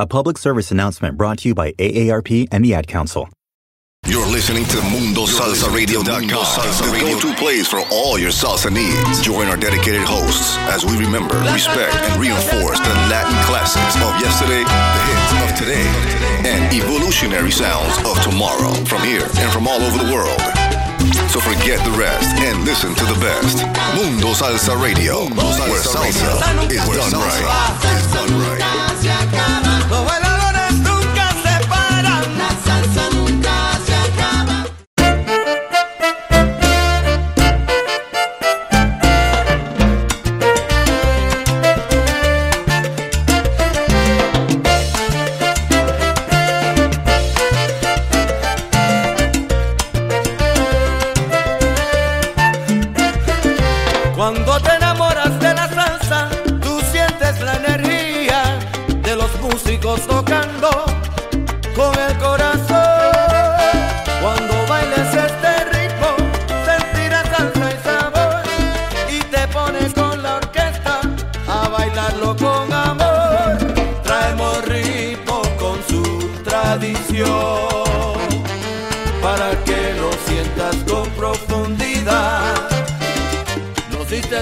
A public service announcement brought to you by AARP and the Ad Council. You're listening to MundoSalsaRadio.com, the go-to place for all your salsa needs. Join our dedicated hosts as we remember, respect, and reinforce the Latin classics of yesterday, the hits of today, and evolutionary sounds of tomorrow from here and from all over the world. So forget the rest and listen to the best. Mundo Salsa Radio, where salsa is done right.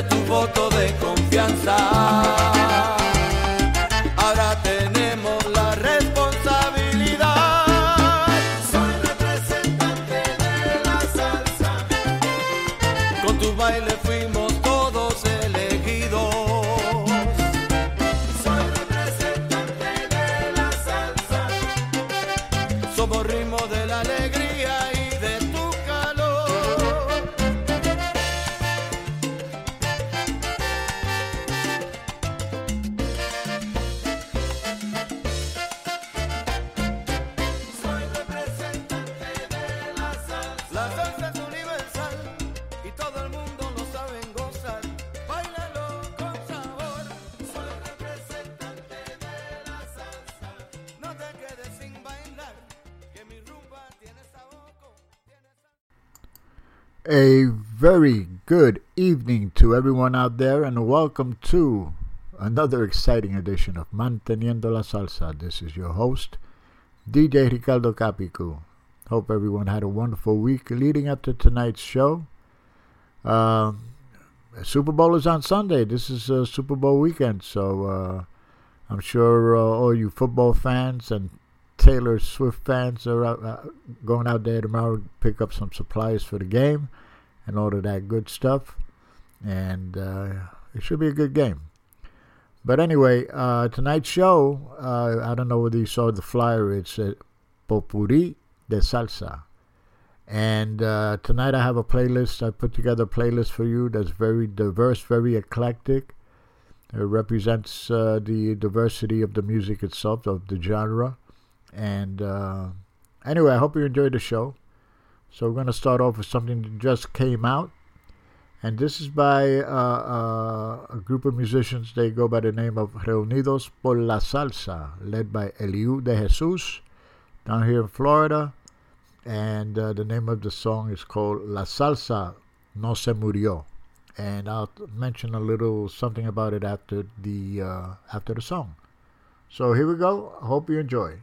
Tu voto de confianza. A very good evening to everyone out there, and welcome to another exciting edition of Manteniendo la Salsa. This is your host, DJ Ricardo Capicu. Hope everyone had a wonderful week leading up to tonight's show. Uh, Super Bowl is on Sunday. This is uh, Super Bowl weekend, so uh, I'm sure uh, all you football fans and Taylor Swift fans are out, uh, going out there tomorrow to pick up some supplies for the game and all of that good stuff. And uh, it should be a good game. But anyway, uh, tonight's show, uh, I don't know whether you saw the flyer. It's a Popurri de salsa. And uh, tonight I have a playlist. I put together a playlist for you that's very diverse, very eclectic. It represents uh, the diversity of the music itself, of the genre. And uh, anyway, I hope you enjoyed the show. So we're going to start off with something that just came out. And this is by uh, uh, a group of musicians. They go by the name of Reunidos por la Salsa, led by Eliu de Jesus down here in Florida. And uh, the name of the song is called La Salsa No Se Murió. And I'll mention a little something about it after the uh, after the song. So here we go. I hope you enjoy.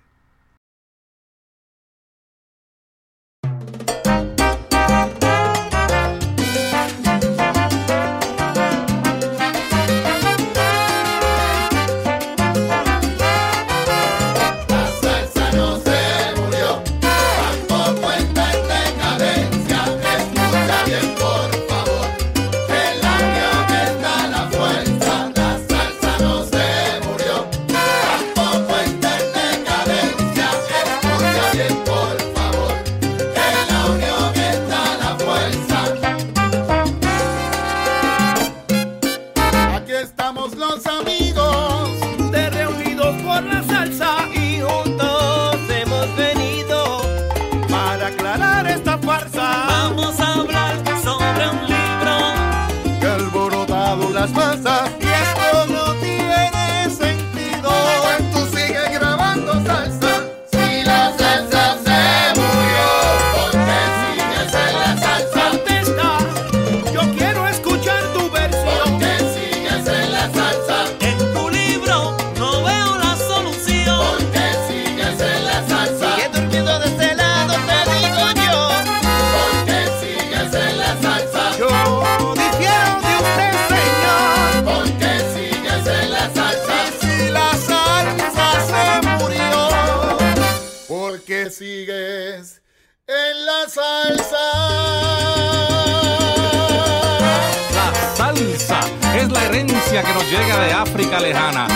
Que nos llega de África lejana,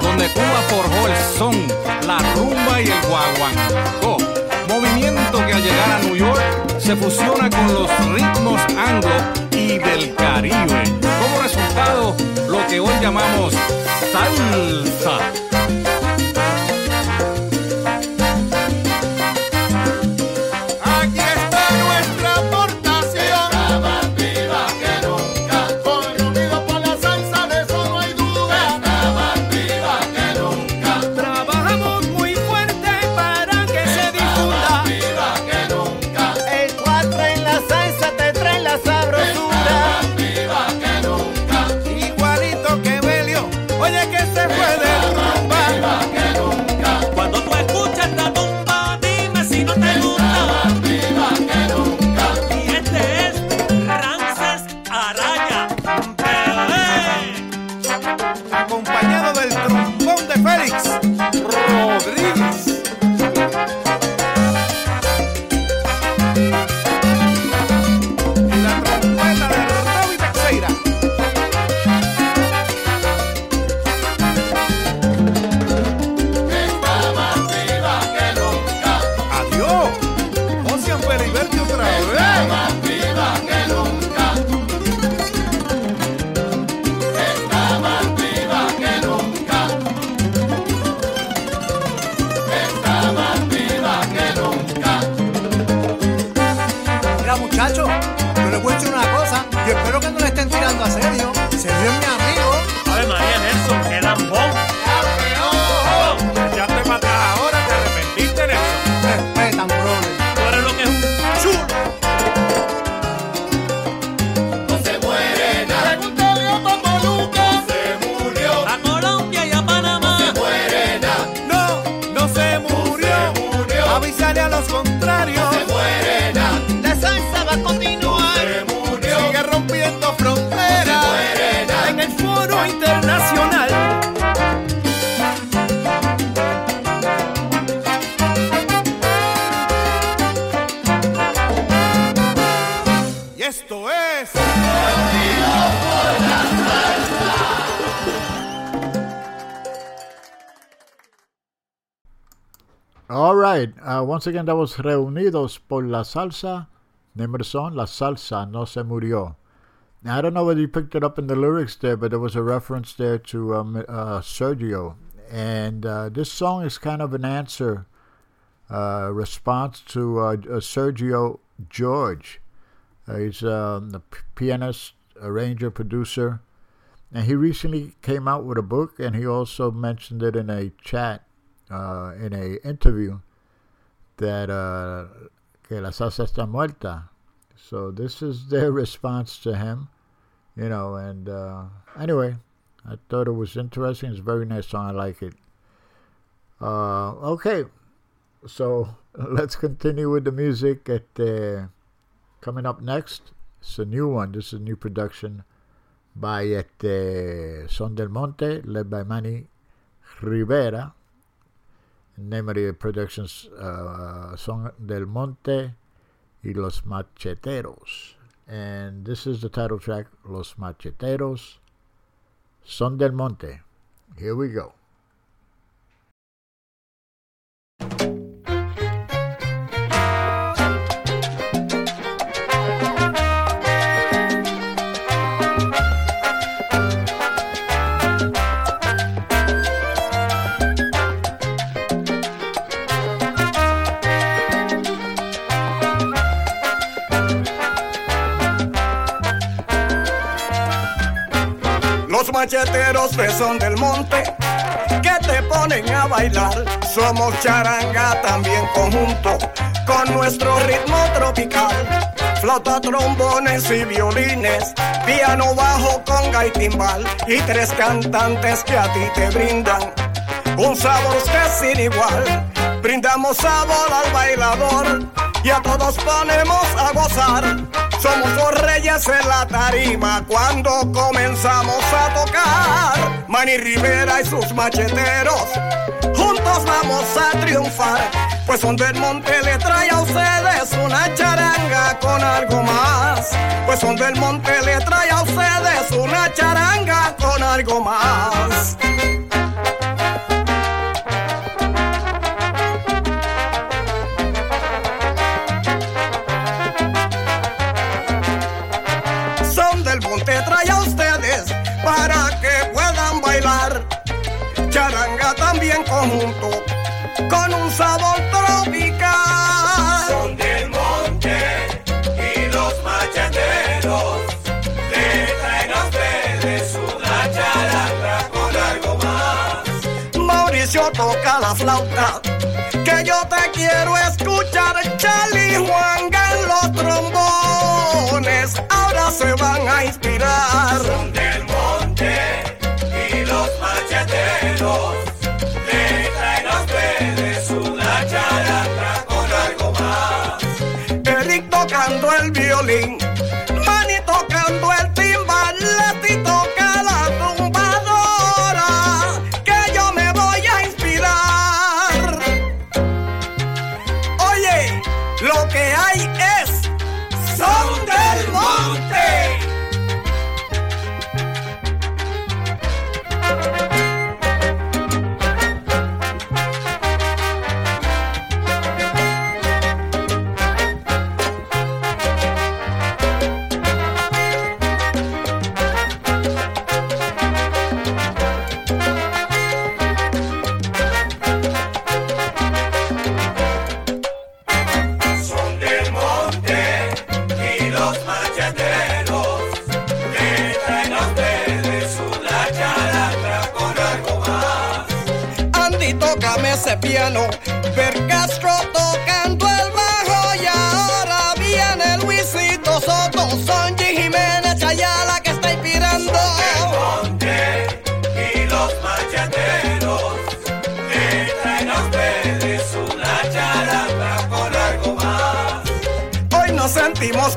donde Cuba forjó el son, la rumba y el guaguancó. Movimiento que al llegar a New York se fusiona con los ritmos anglo y del Caribe. Como resultado, lo que hoy llamamos salsa. Uh, that was Reunidos por la Salsa. Song, La Salsa No Se Murió. Now, I don't know whether you picked it up in the lyrics there, but there was a reference there to um, uh, Sergio. And uh, this song is kind of an answer, uh, response to uh, Sergio George. Uh, he's um, a pianist, arranger, producer. And he recently came out with a book, and he also mentioned it in a chat uh, in a interview that uh, que la salsa está muerta. So this is their response to him, you know. And uh, anyway, I thought it was interesting. It's a very nice song. I like it. Uh, okay, so let's continue with the music. At uh, coming up next, it's a new one. This is a new production by at uh, Son del Monte, led by Manny Rivera. Nemery Productions uh, Son del Monte y Los Macheteros. And this is the title track, Los Macheteros, Son del Monte. Here we go. Macheteros de son del monte que te ponen a bailar. Somos charanga también conjunto con nuestro ritmo tropical. Flauta, trombones y violines, piano bajo, conga y timbal y tres cantantes que a ti te brindan un sabor que sin igual. Brindamos sabor al bailador y a todos ponemos a gozar. Somos reyes en la tarima cuando comenzamos a tocar. Manny Rivera y sus macheteros, juntos vamos a triunfar. Pues son del monte le trae a ustedes una charanga con algo más. Pues son del monte le trae a ustedes una charanga con algo más. Toca la flauta, que yo te quiero escuchar. Charlie Juan en los trombones, ahora se van a inspirar.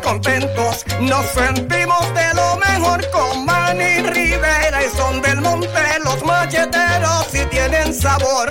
Contentos, nos sentimos de lo mejor con Manny Rivera y son del monte los macheteros y tienen sabor.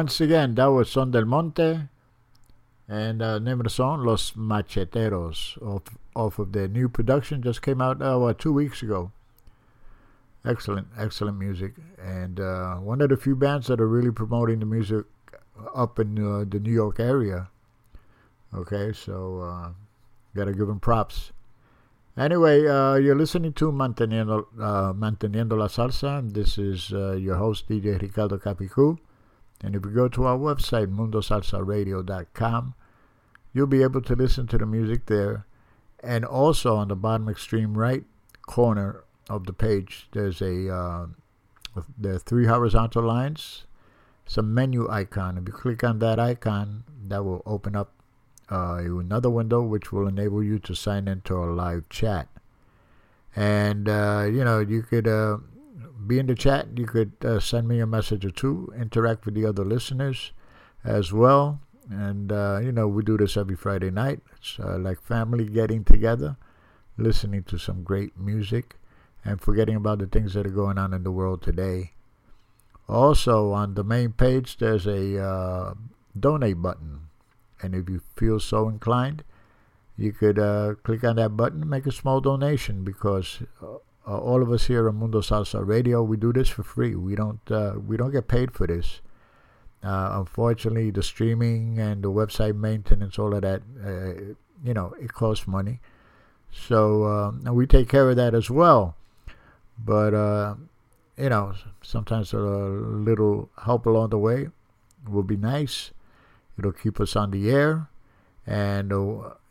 Once again, that was Son del Monte. And uh, name of the song, Los Macheteros, off, off of their new production, just came out uh, two weeks ago. Excellent, excellent music. And uh, one of the few bands that are really promoting the music up in uh, the New York area. Okay, so uh, gotta give them props. Anyway, uh, you're listening to Manteniendo, uh, Manteniendo la Salsa. This is uh, your host, DJ Ricardo Capicu. And if you go to our website, mundosalsaradio.com, you'll be able to listen to the music there. And also on the bottom extreme right corner of the page, there's a uh, there are three horizontal lines. A menu icon. If you click on that icon, that will open up uh, another window which will enable you to sign into our live chat. And, uh, you know, you could uh, be in the chat. You could uh, send me a message or two, interact with the other listeners as well. And, uh, you know, we do this every Friday night. It's uh, like family getting together, listening to some great music, and forgetting about the things that are going on in the world today. Also, on the main page, there's a donate button and if you feel so inclined, you could uh, click on that button make a small donation because uh, all of us here at Mundo Salsa Radio, we do this for free. We don't uh, we don't get paid for this. Uh, unfortunately, the streaming and the website maintenance, all of that, uh, you know, it costs money. So um, we take care of that as well. But uh, you know, sometimes a little help along the way will be nice. It'll keep us on the air and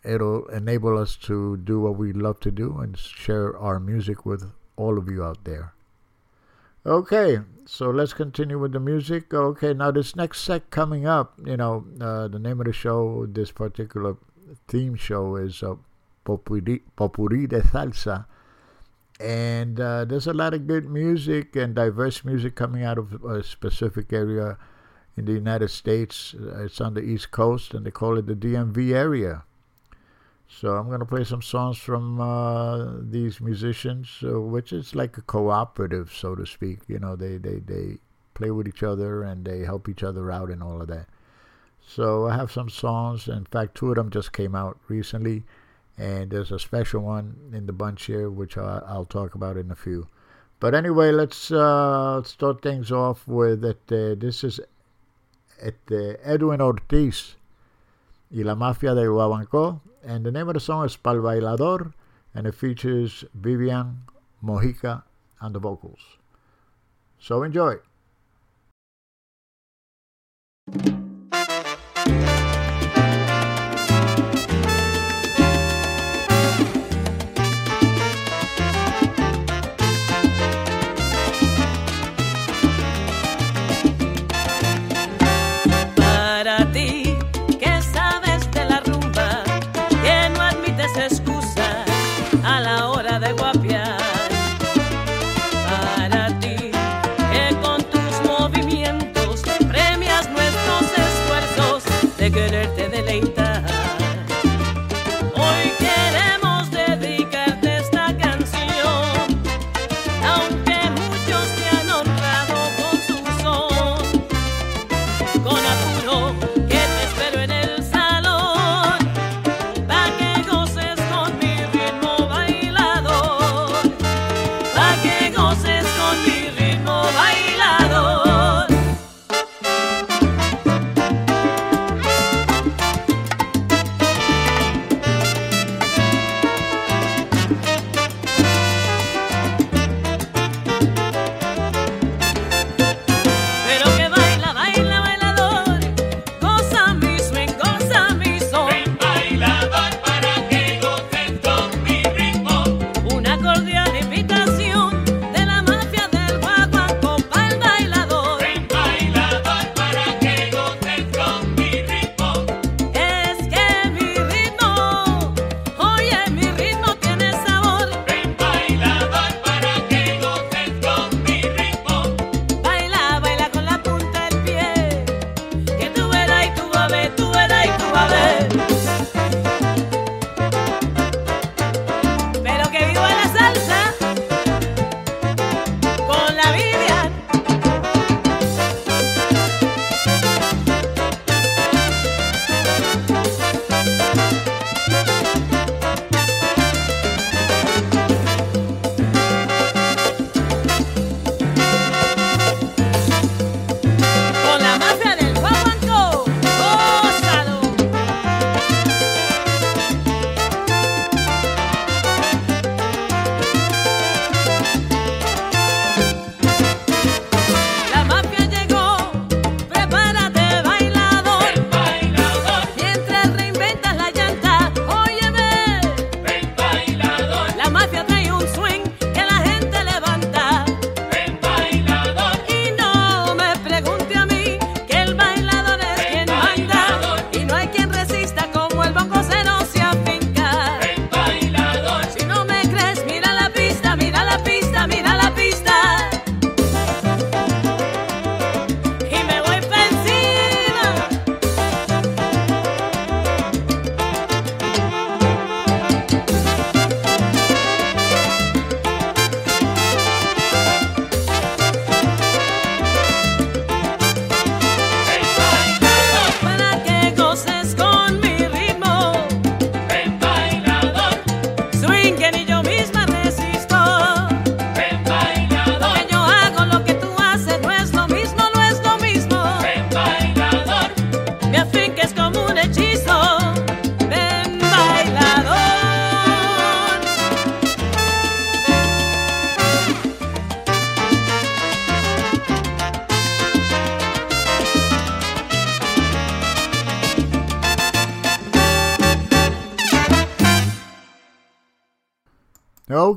it'll, enable us to do what we love to do and share our music with all of you out there. Okay, so let's continue with the music. Okay, now this next set coming up, you know, uh, the name of the show, this particular theme show is uh, Popurri, Popurri de Salsa. And uh, there's a lot of good music and diverse music coming out of a specific area in the United States. It's on the East Coast, and they call it the DMV area. So I'm going to play some songs from uh, these musicians, uh, which is like a cooperative, so to speak. You know, they, they, they play with each other and they help each other out and all of that. So I have some songs. In fact, two of them just came out recently, and there's a special one in the bunch here, which I, will talk about in a few. But anyway, let's uh, start things off with it. Uh, this is este, Edwin Ortiz y la Mafia de Guaguancó. And the name of the song is Pal Bailador, and it features Vivian Mojica on the vocals. So enjoy.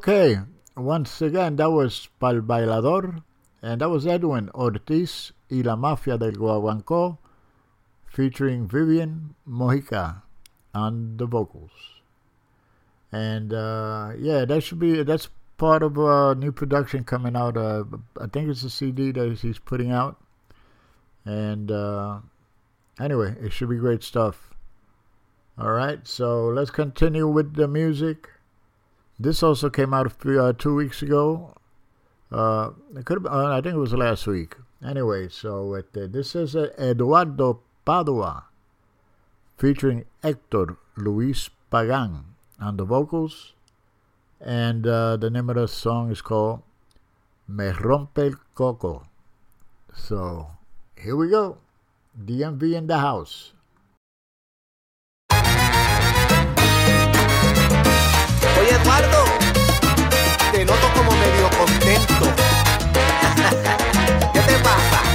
Okay, once again, that was Pal Bailador, and that was Edwin Ortiz y La Mafia del Guaguancó, featuring Vivian Mojica on the vocals. And uh, yeah, that should be that's part of a new production coming out. Uh, I think it's a CD that he's putting out, and uh, anyway, it should be great stuff. All right, so let's continue with the music. This also came out few, uh, two weeks ago. Uh, it could have, uh, I think it was last week. Anyway, so it, this is Eduardo Padua featuring Hector Luis Pagan on the vocals. And uh, the name of the song is called Me Rompe el Coco. So here we go. DMV in the house. Oye, Eduardo. te noto como medio contento. ¿Qué te pasa?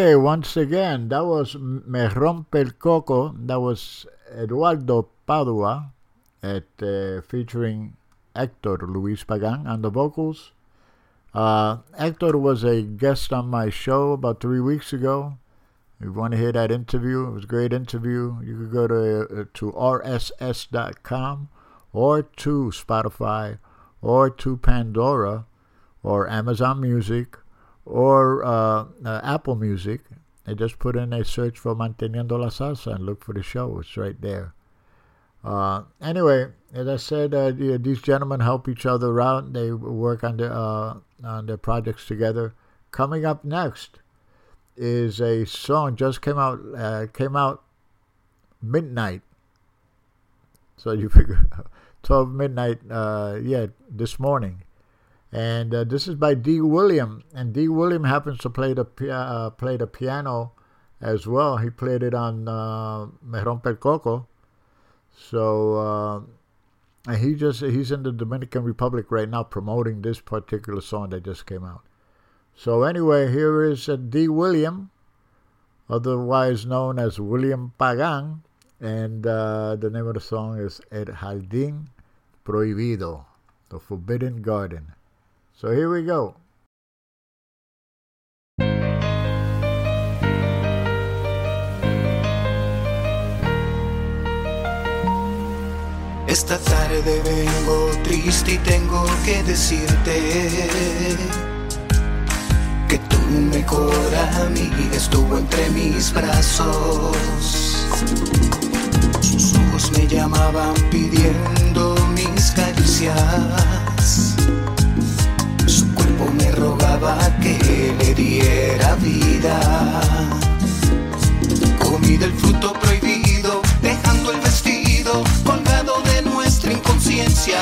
Okay, once again, that was Me Rompe el Coco. That was Eduardo Padua at, uh, featuring Hector Luis Pagan on the vocals. Uh, Hector was a guest on my show about three weeks ago. If you want to hear that interview, it was a great interview. You could go to, uh, to rss.com or to Spotify or to Pandora or Amazon Music or uh, uh, Apple Music and just put in a search for Manteniendo la Salsa and look for the show. It's right there. Uh, anyway, as I said, uh, yeah, these gentlemen help each other out. They work on their uh, on their projects together. Coming up next is a song just came out uh, came out midnight. So you figure twelve midnight, uh, yeah, this morning, and uh, this is by D. William, and D. William happens to play the uh, play the piano as well. He played it on uh, Me Coco. So uh, and he just he's in the Dominican Republic right now promoting this particular song that just came out. So anyway, here is uh, D. William, otherwise known as William Pagan, and uh, the name of the song is El Jardín Prohibido, the Forbidden Garden. So here we go. Esta tarde vengo triste y tengo que decirte que tu mejor amiga estuvo entre mis brazos. Sus ojos me llamaban pidiendo mis caricias. Me que le diera vida. Comí del fruto prohibido, dejando el vestido colgado de nuestra inconsciencia.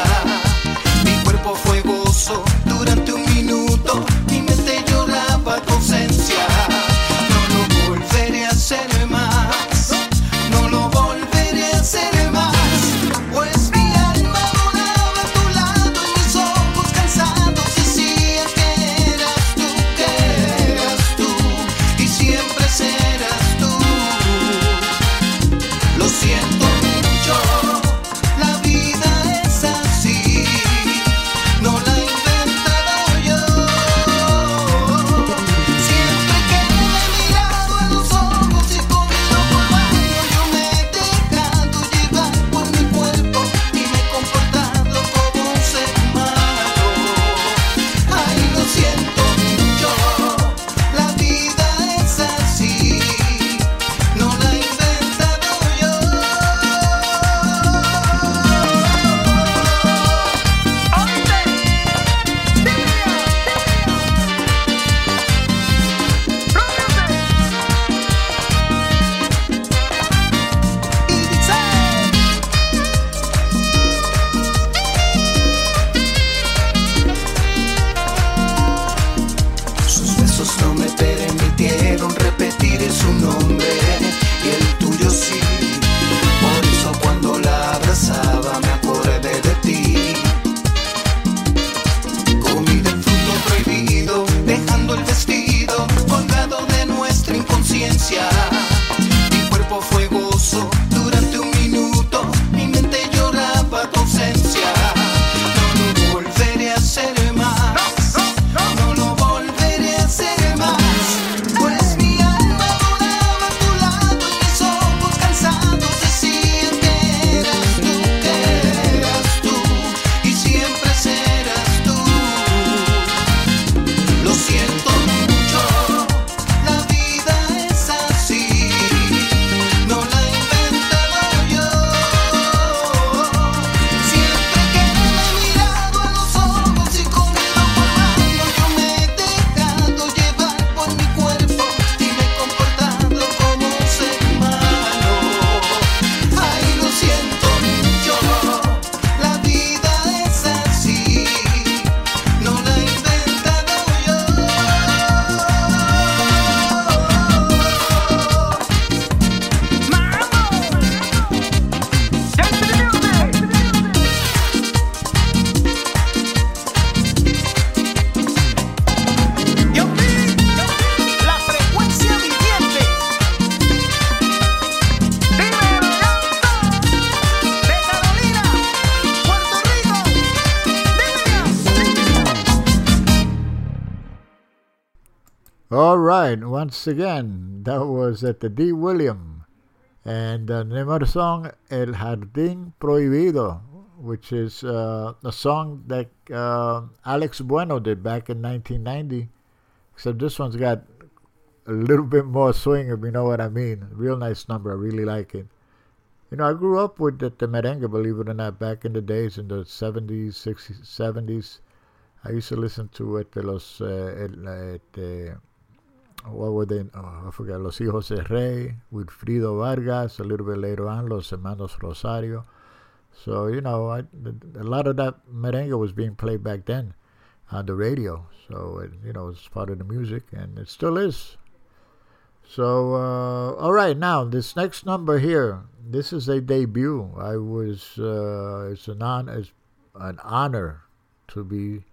Once again, that was at the D. William. And the name of the song, El Jardín Prohibido, which is uh, a song that uh, Alex Bueno did back in 1990. Except this one's got a little bit more swing, if you know what I mean. Real nice number. I really like it. You know, I grew up with the, the merengue, believe it or not, back in the days in the 70s, 60s, 70s. I used to listen to it, los, uh, el, uh, what were they? Oh, I forgot. Los Hijos de Rey with Frido Vargas. A little bit later on, Los Hermanos Rosario. So you know, I, a lot of that merengue was being played back then on the radio. So it, you know, it's part of the music, and it still is. So uh, all right, now this next number here. This is a debut. I was. Uh, it's an on, it's an honor to be.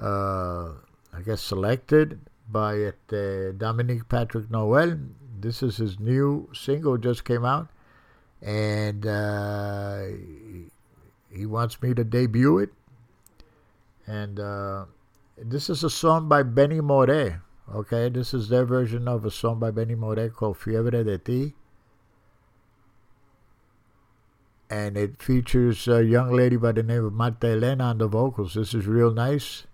Uh, I guess selected by uh, Dominique Patrick Noel. This is his new single, just came out, and uh, he wants me to debut it. And uh, this is a song by Benny Moré. Okay, this is their version of a song by Benny Moré called Fiebre de Ti. And it features a young lady by the name of Marta Elena on the vocals. This is real nice.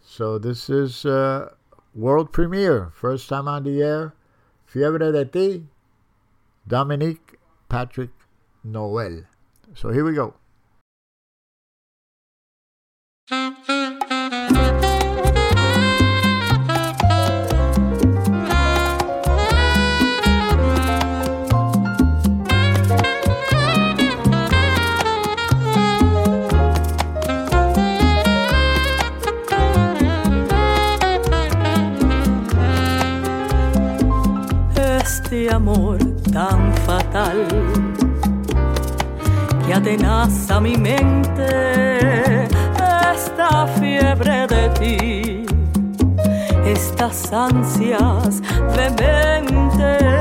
So this is uh, world premiere, first time on the air. Fiebre de Ti, Dominique Patrick Noel. So here we go. Que atenaza mi mente, esta fiebre de ti, estas ansias dementes,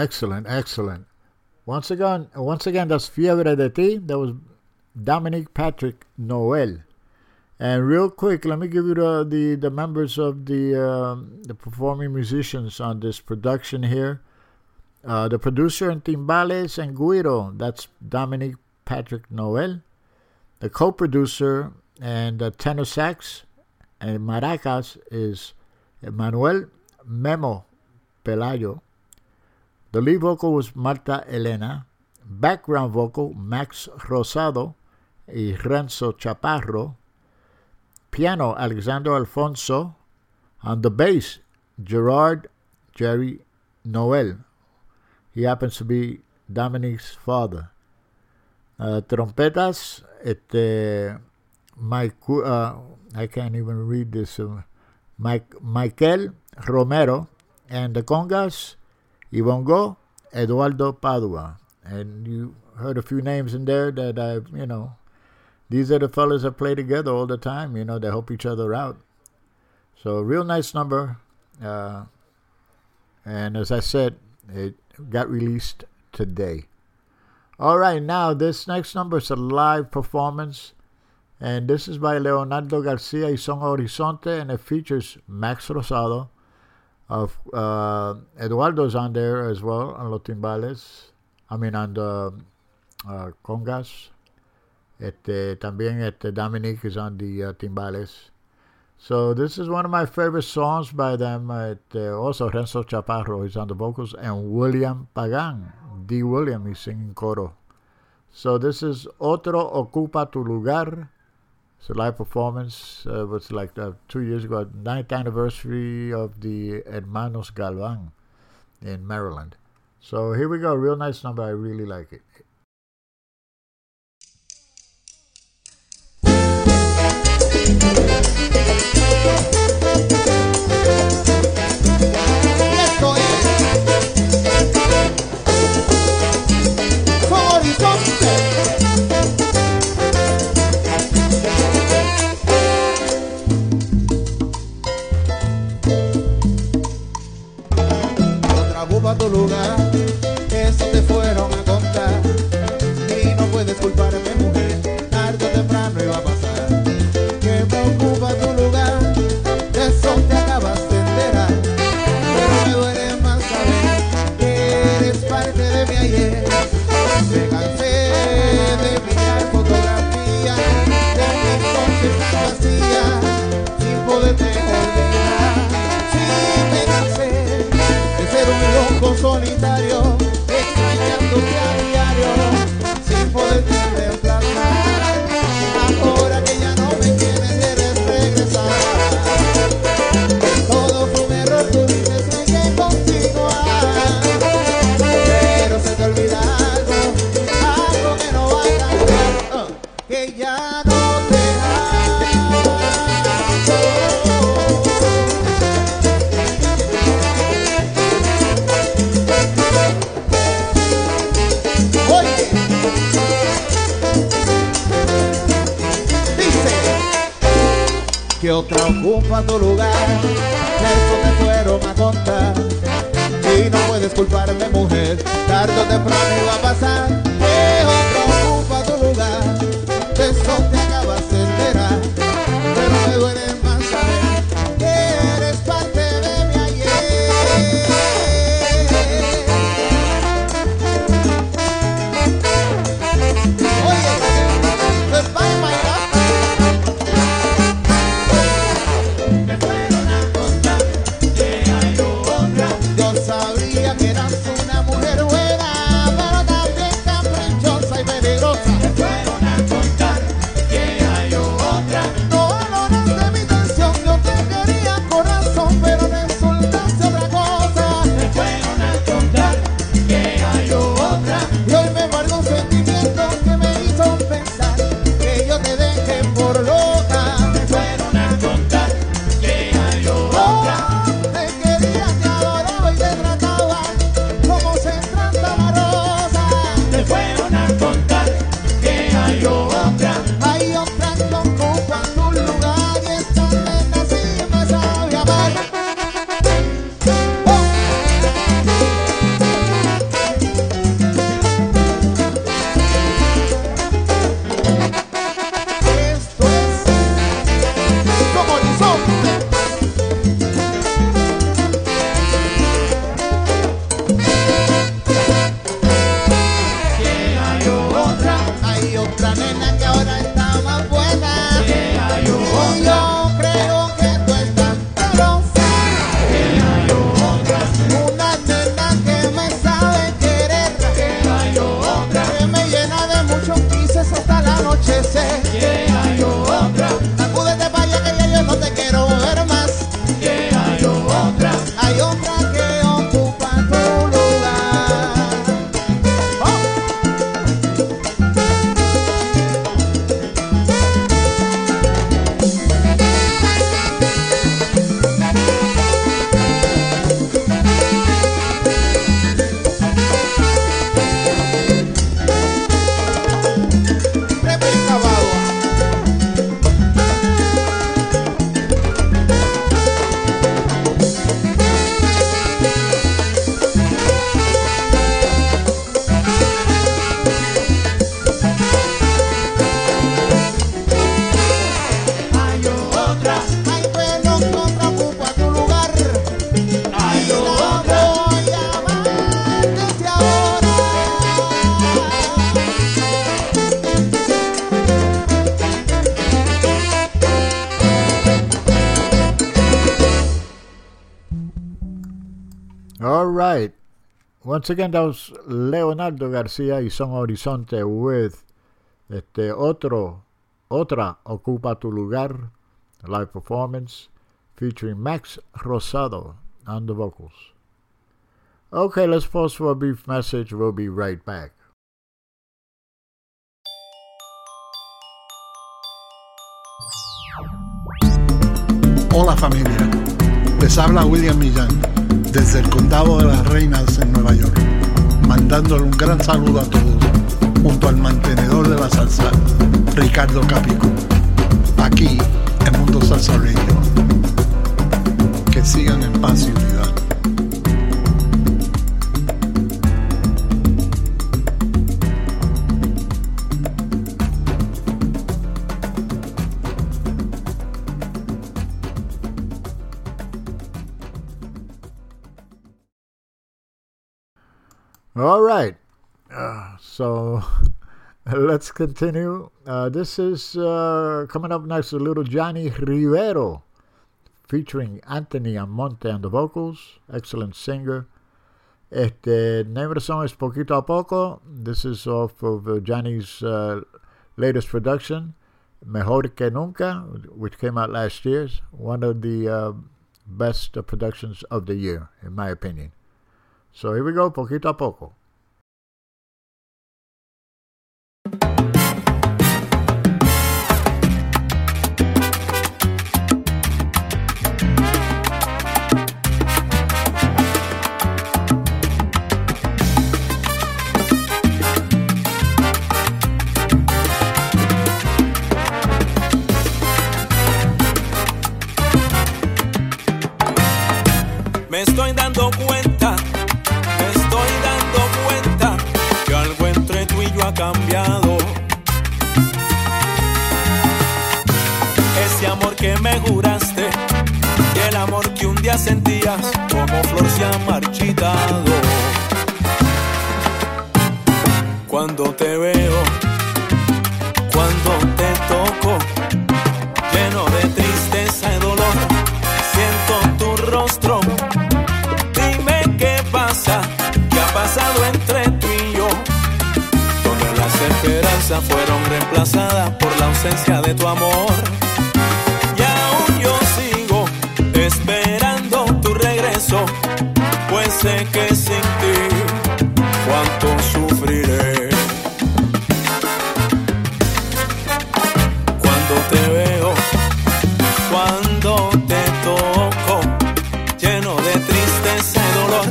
Excellent, excellent. Once again, once again, that's Fiebre de Ti. That was Dominic Patrick Noel. And real quick, let me give you the the, the members of the um, the performing musicians on this production here. Uh, the producer and timbales and guiro, that's Dominic Patrick Noel. The co-producer and the tenor sax and maracas is Manuel Memo Pelayo. The lead vocal was Marta Elena. Background vocal Max Rosado y Renzo Chaparro. Piano Alexander Alfonso. On the bass Gerard Jerry Noel. He happens to be Dominic's father. Uh, trompetas, este, Mike, uh, I can't even read this. Uh, Mike, Michael Romero, and the congas, Ivongo, Eduardo Padua. And you heard a few names in there that I've, you know, these are the fellas that play together all the time. You know, they help each other out. So, real nice number. Uh, and as I said, it got released today. All right, now this next number is a live performance, and this is by Leonardo Garcia y Son Horizonte, and it features Max Rosado. Of uh, Eduardo's on there as well on los timbales. I mean on the uh, congas. Este, también este Dominic is on the uh, timbales. So this is one of my favorite songs by them. It, also Renzo Chaparro is on the vocals and William Pagan. D. William is singing coro. So this is Otro Ocupa Tu Lugar. A live performance. Uh, was like uh, two years ago, ninth anniversary of the Hermanos Galvan in Maryland. So here we go. Real nice number. I really like it. Lugar, que otra ocupa tu lugar. Eso te fueron a contar. Y no puedes culparme, mujer. Tarde o temprano iba a pasar. Que otra ocupa tu lugar. Eso te acabas de enterar. Once again, that was Leonardo Garcia y Son Horizonte with este otro, otra Ocupa Tu Lugar live performance featuring Max Rosado on the vocals. Okay, let's pause for a brief message. We'll be right back. Hola familia, les habla William Millán desde el condado de las Reinas en Nueva York, mandándole un gran saludo a todos, junto al mantenedor de la salsa, Ricardo Capico, aquí en Mundo Salsa Radio. Que sigan en paz y All right. Uh, so let's continue. Uh, this is uh, coming up next, little Johnny Rivero featuring Anthony Almonte on the vocals. Excellent singer. Este, name of the song is Poquito a Poco. This is off of uh, Johnny's uh, latest production, Mejor que Nunca, which came out last year. One of the uh, best productions of the year, in my opinion. So here we go, Poquito a Poco. Un día sentías como flor se ha marchitado. Cuando te veo, cuando te toco, lleno de tristeza y dolor, siento tu rostro. Dime qué pasa, qué ha pasado entre tú y yo, donde las esperanzas fueron reemplazadas por la ausencia de tu amor. Sé que sin ti cuánto sufriré. Cuando te veo, cuando te toco, lleno de tristeza y dolor,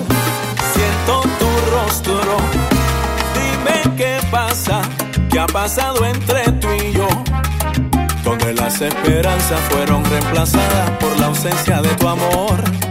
siento tu rostro. Dime qué pasa, qué ha pasado entre tú y yo, donde las esperanzas fueron reemplazadas por la ausencia de tu amor.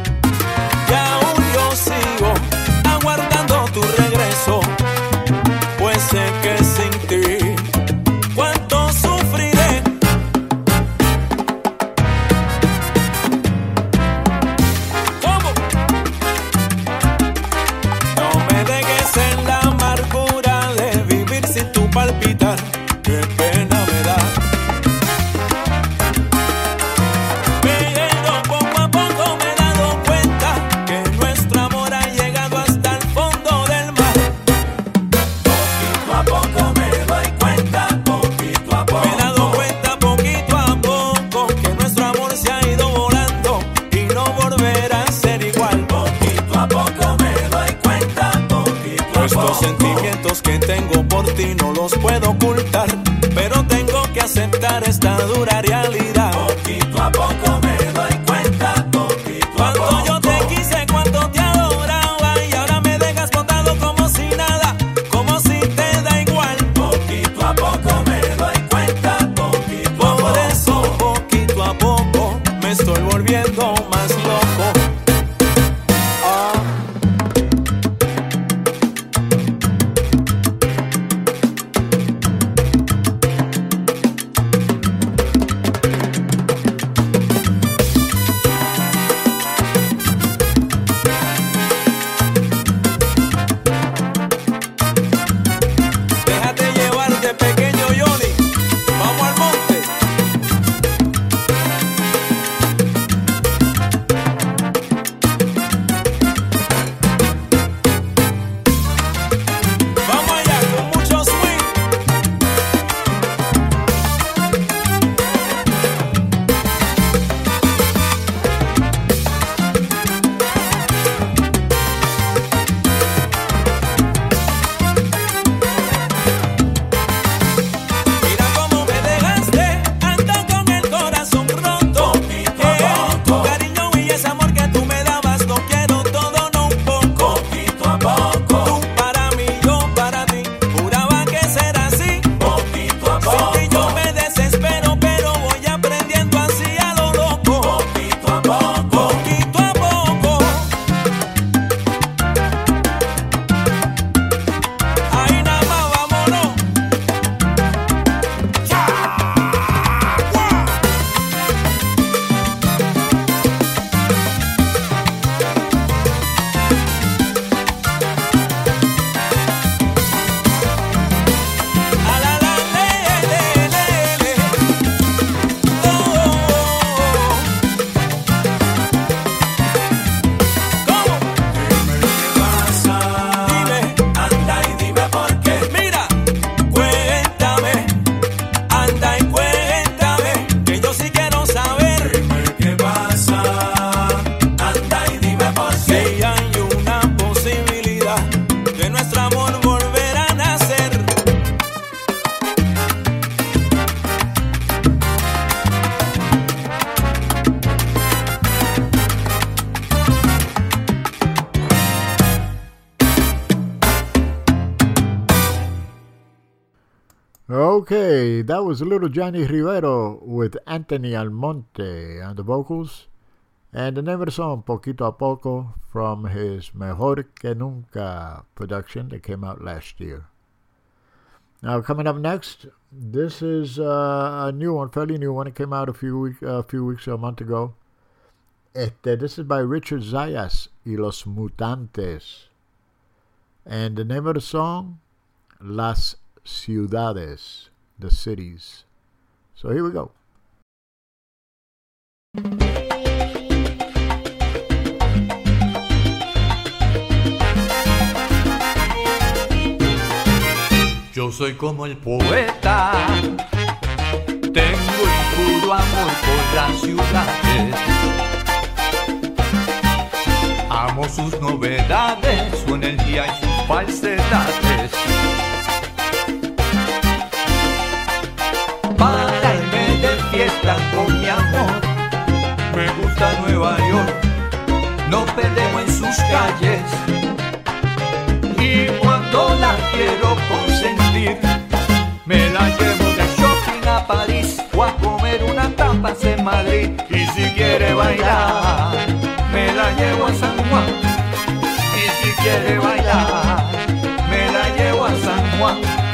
Was little Johnny Rivero with Anthony Almonte on the vocals. And the name of the song, Poquito a Poco, from his Mejor que Nunca production that came out last year. Now, coming up next, this is uh, a new one, fairly new one. It came out a few, week, a few weeks or a month ago. Este, this is by Richard Zayas y Los Mutantes. And the name of the song, Las Ciudades, the cities. So here we go. Yo soy como el poeta, tengo impuro amor por las ciudades. Amo sus novedades, su energía y sus falsedades. Para irme de fiesta con mi amor, me gusta Nueva York, no perdemos en sus calles. Y cuando la quiero consentir, me la llevo de shopping a París o a comer una tapas en Madrid. Y si quiere bailar, me la llevo a San Juan. Y si quiere bailar, me la llevo a San Juan.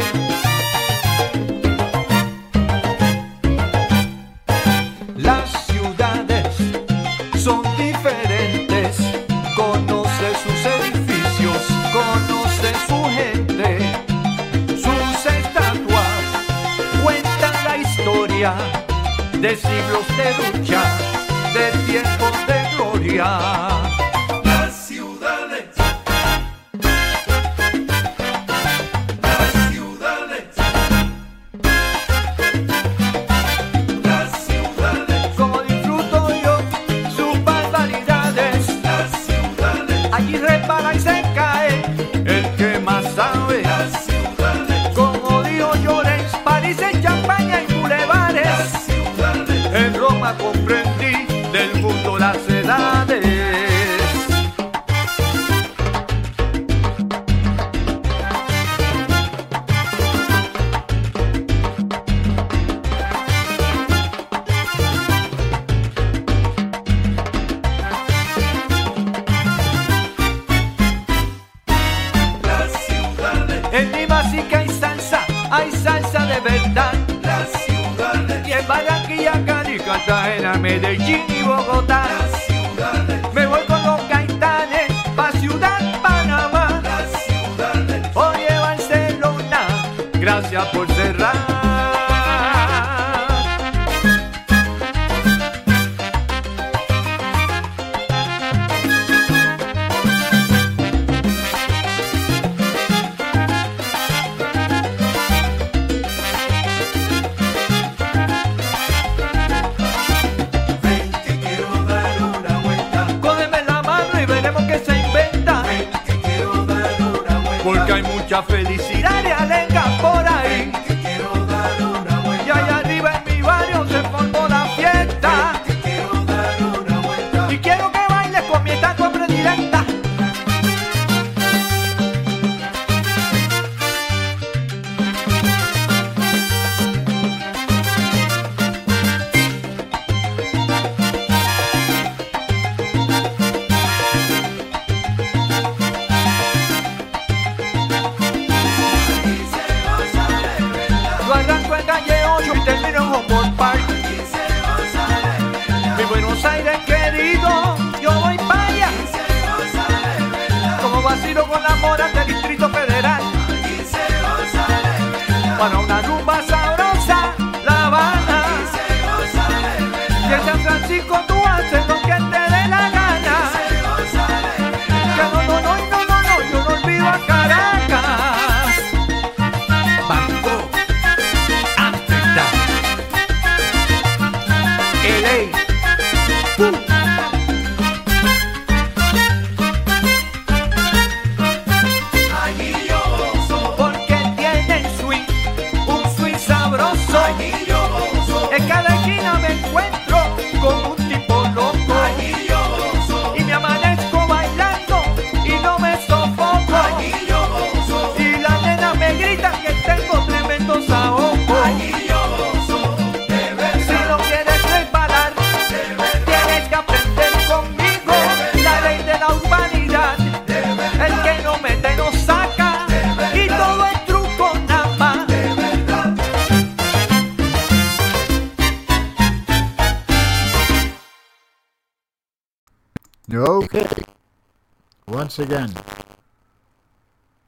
Las ciudades son diferentes, conoce sus edificios, conoce su gente, sus estatuas, cuentan la historia de siglos de lucha, de tiempos de gloria.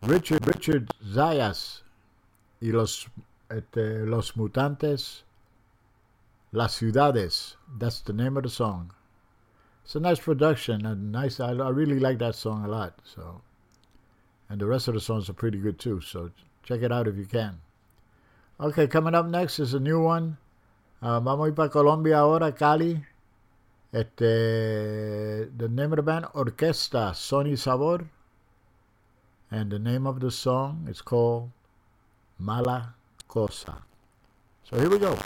Richard Richard Zayas y los este, los mutantes Las Ciudades. That's the name of the song. It's a nice production and nice. I, I really like that song a lot. So, and the rest of the songs are pretty good too. So check it out if you can. Okay, coming up next is a new one. Uh, vamos a ir para Colombia ahora, Cali. Este, the name of the band, Orquesta Sony Sabor. And the name of the song is called Mala Cosa. So here we go.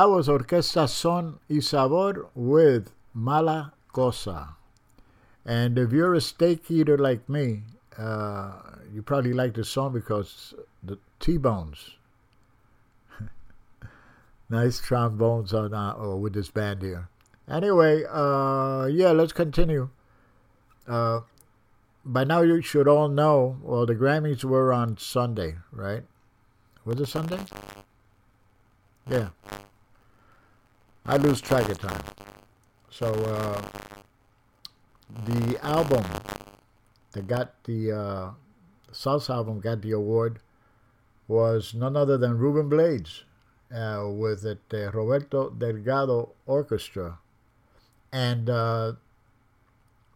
That was Orquesta Son y Sabor with Mala Cosa. And if you're a steak eater like me, uh, you probably like this song because the T-Bones. nice trombones on uh, oh, with this band here. Anyway, uh, yeah, let's continue. Uh, by now you should all know. Well, the Grammys were on Sunday, right? Was it Sunday? Yeah. I lose track of time. So uh, the album that got the uh, Salsa album got the award was none other than Ruben Blades uh, with the uh, Roberto Delgado Orchestra, and uh,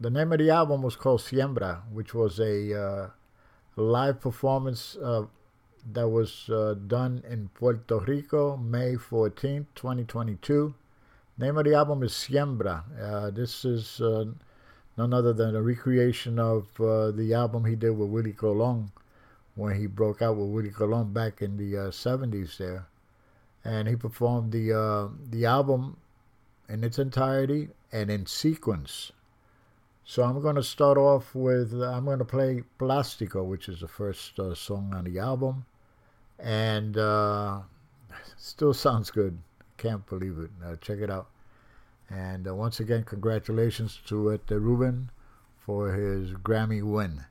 the name of the album was called Siembra, which was a uh, live performance that was uh, done in Puerto Rico, May 14th, 2022. Name of the album is Siembra. Uh, this is uh, none other than a recreation of uh, the album he did with Willie Colon when he broke out with Willie Colon back in the uh, 70s there. And he performed the, uh, the album in its entirety and in sequence. So I'm going to start off with, I'm going to play Plástico, which is the first uh, song on the album. And uh, still sounds good. Can't believe it. Uh, check it out. And uh, once again, congratulations to uh, Ruben for his Grammy win.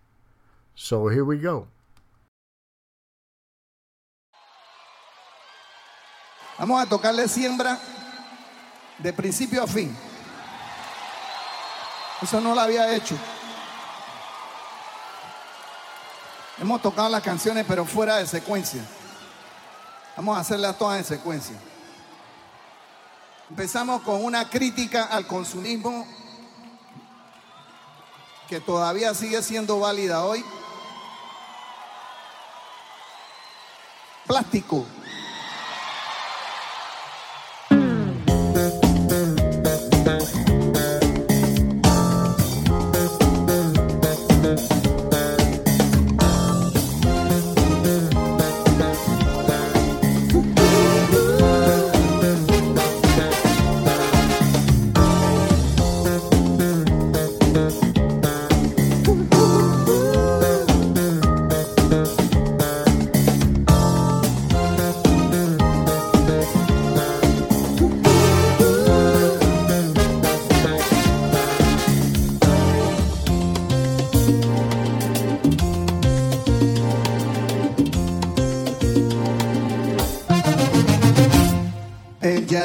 So here we go. Vamos a tocarle siembra de principio a fin. Eso no lo había hecho. Hemos tocado las canciones pero fuera de secuencia. Vamos a hacerlas todas en secuencia. Empezamos con una crítica al consumismo que todavía sigue siendo válida hoy. Plástico.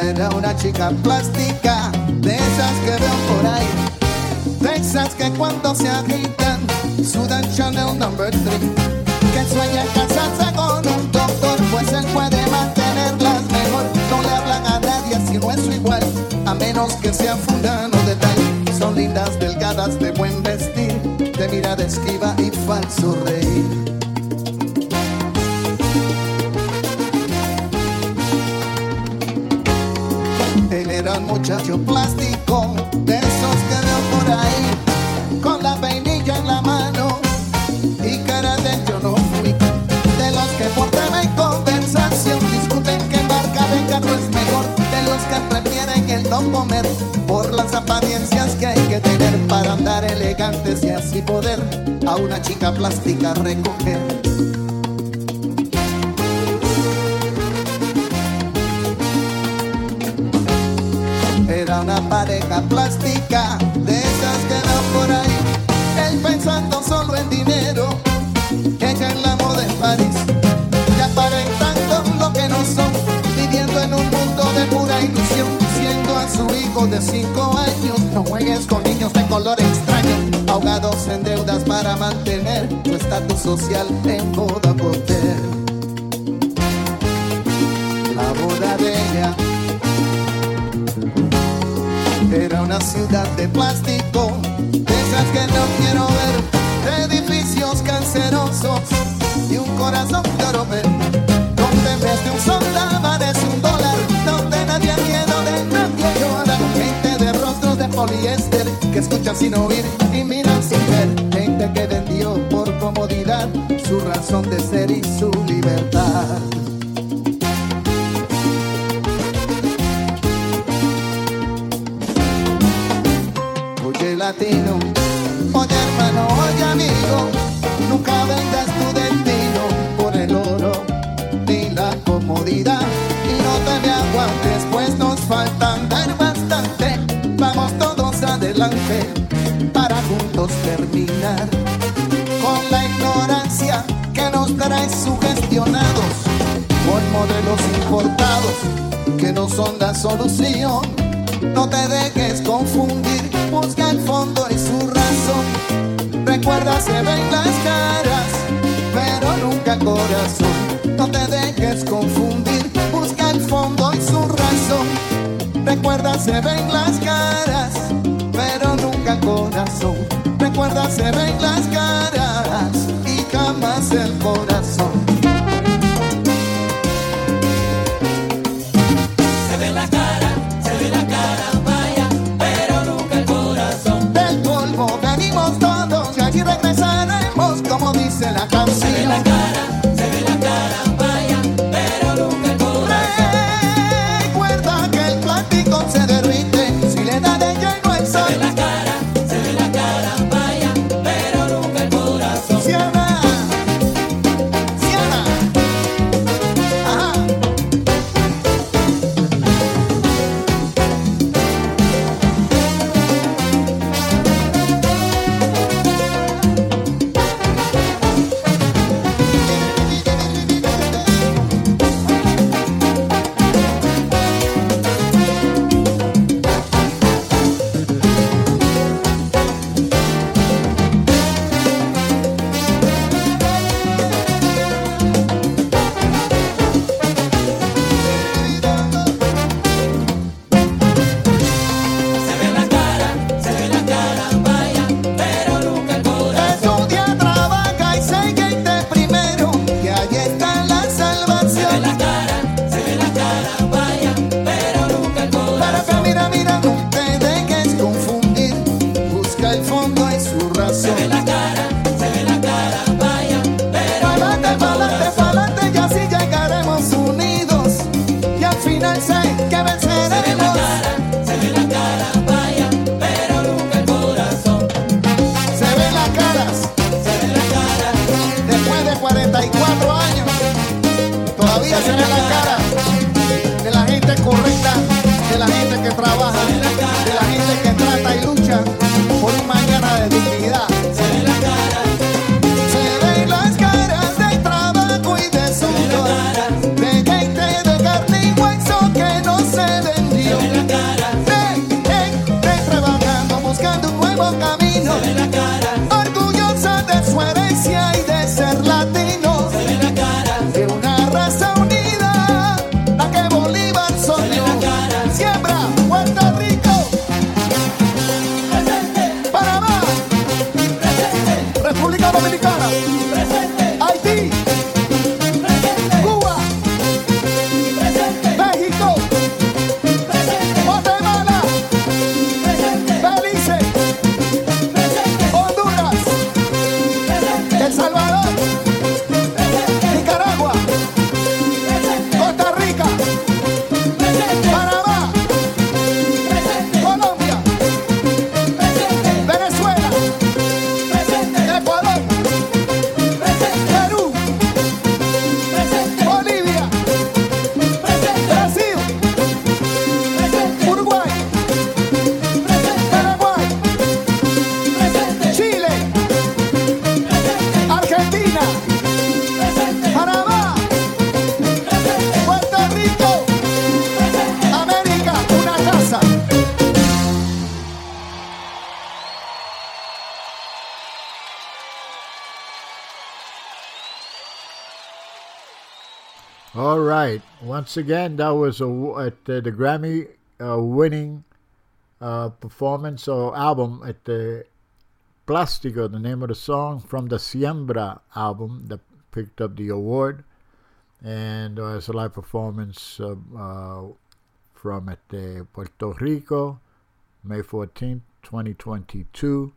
Era una chica plástica, de esas que veo por ahí. De esas que cuando se agitan, sudan Chanel number 3. Que sueña casarse con un doctor, pues él puede mantenerlas mejor. No le hablan a nadie si no es su igual, a menos que sea fundano de tal. Son lindas, delgadas, de buen vestir, de mirada esquiva y falso reír. Un muchacho plástico, de esos que veo por ahí, con la vainilla en la mano y cara de yo no fui. De los que por tema y conversación discuten qué marca de carro es mejor, de los que prefieren el no comer por las apariencias que hay que tener para andar elegantes y así poder a una chica plástica recoger. Color extraño. Ahogados en deudas para mantener su estatus social en boda poder. La boda de ella era una ciudad de plástico, de esas que no quiero ver, edificios cancerosos y un corazón que escuchan sin oír y miran sin ver, gente que vendió por comodidad su razón de ser y su libertad. con la ignorancia que nos trae sugestionados por modelos importados que no son la solución. No te dejes confundir, busca el fondo y su razón. Recuerda, se ven las caras, pero nunca corazón. No te dejes confundir, busca el fondo y su razón. Recuerda, se ven las caras seven glass once again, that was a, at the, the Grammy uh, winning uh, performance or album at the Plastico, the name of the song from the Siembra album that picked up the award. And uh, it's a live performance um, uh, from at the Puerto Rico, May 14, 2022.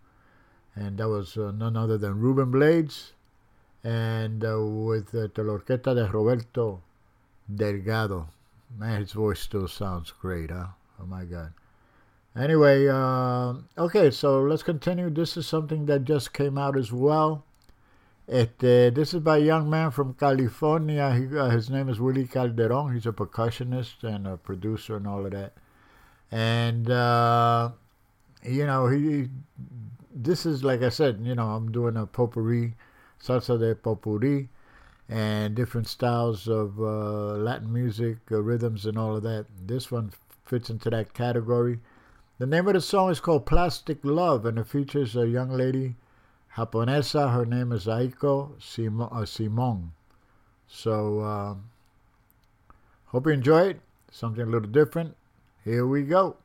And that was uh, none other than Ruben Blades and uh, with the Orquesta de Roberto Delgado. Man, his voice still sounds great, huh? Oh my God. Anyway, uh, okay, so let's continue. This is something that just came out as well. It uh, this is by a young man from California. He, uh, his name is Willie Calderon. He's a percussionist and a producer and all of that. And uh, you know, he this is like I said. You know, I'm doing a potpourri, salsa de potpourri and different styles of uh, Latin music, uh, rhythms, and all of that. This one fits into that category. The name of the song is called Plastic Love, and it features a young lady, Japonesa. Her name is Aiko Simon. Uh, So, um, hope you enjoy it. Something a little different. Here we go.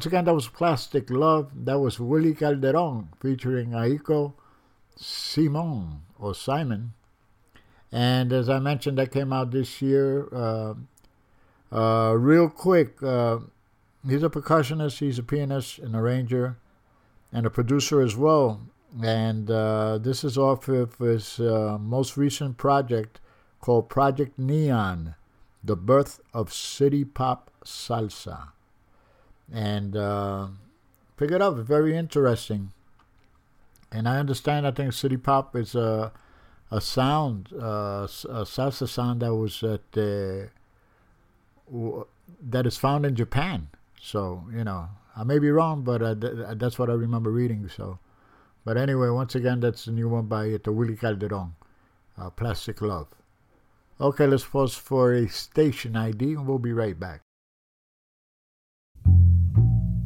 Once again, that was Plastic Love. That was Willie Calderon featuring Aiko Simon or Simon. And as I mentioned, that came out this year. Uh, uh, real quick, uh, he's a percussionist, he's a pianist, an arranger, and a producer as well. And uh, this is off of his uh, most recent project called Project Neon The Birth of City Pop Salsa. And uh, pick it up, very interesting. And I understand, I think City Pop is a, a sound, uh, a salsa sound that was at the that is found in Japan. So you know, I may be wrong, but uh, th- that's what I remember reading. So, but anyway, once again, that's the new one by uh, Willie Calderon, uh, "Plastic Love." Okay, let's pause for a station ID, and we'll be right back.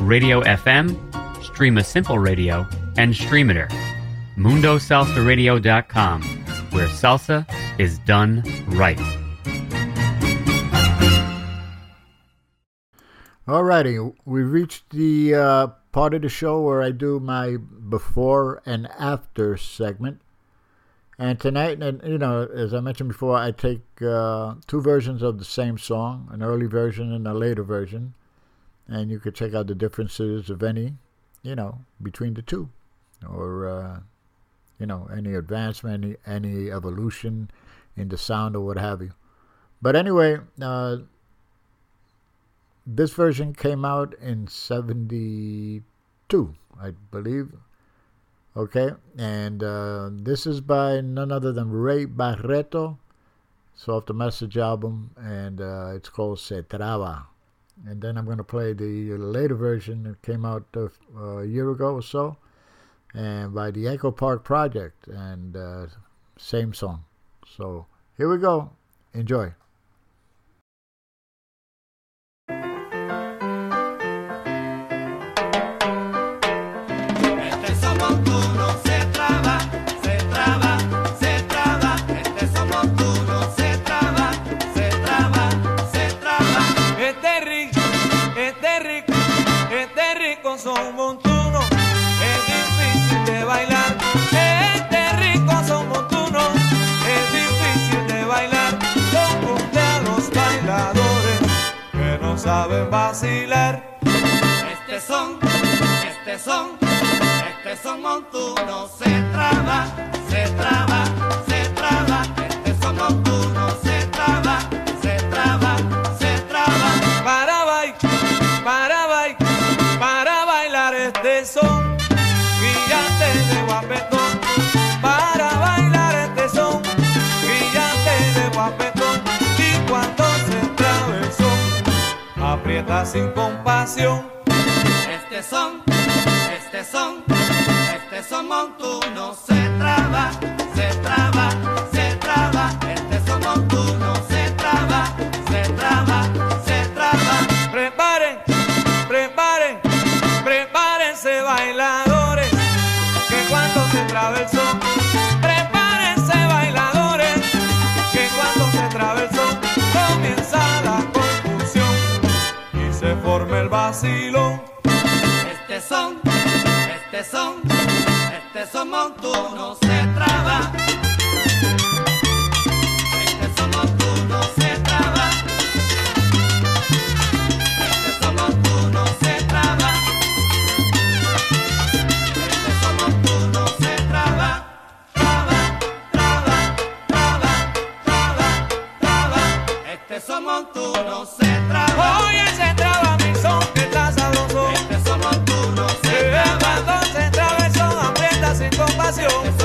Radio FM, Streema Simple Radio, and Streameter. MundoSalsaRadio.com, where salsa is done right. Alrighty, we reached the uh, part of the show where I do my before and after segment. And tonight, and you know, as I mentioned before, I take uh, two versions of the same song, an early version and a later version, and you could check out the differences, of any, you know, between the two, or uh, you know, any advancement, any any evolution in the sound or what have you. But anyway, uh, this version came out in 72, I believe. Okay, and uh, this is by none other than Ray Barretto. It's off the Message album, and uh, it's called Se Traba. And then I'm going to play the later version that came out uh, a year ago or so, and by the Echo Park Project, and uh, same song. So here we go. Enjoy. Saben vacilar. Este son, este son, este son traba, se traba, se traba. Sin compasión. Este son, este son, este son montunos. Se traba, se traba, se traba. Este son montunos. Se traba, se traba, se traba. Preparen, preparen, prepárense bailadores, que cuando se trabe el son, el vacilón. Este son, este son, este son montunos. Se traba. Este son montunos. Se traba. Este son montunos. Se traba. Este son montunos. Se traba. Traba, traba, traba, traba, traba. Este son montunos. Se traba. Oye, montunos. Se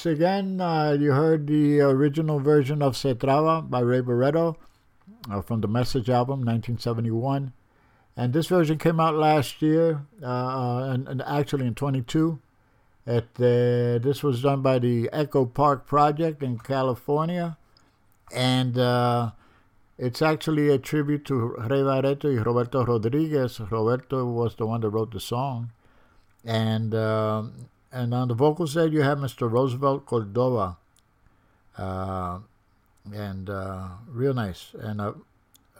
Once again, uh, you heard the original version of Se Traba by Ray Barretto uh, from the Message album, 1971. And this version came out last year, uh, uh, and, and actually in 22. At the, this was done by the Echo Park Project in California. And uh, it's actually a tribute to Ray Barretto y Roberto Rodriguez. Roberto was the one that wrote the song. And um, and on the vocal side, you have Mr. Roosevelt Cordova. Uh, and uh, real nice. And a,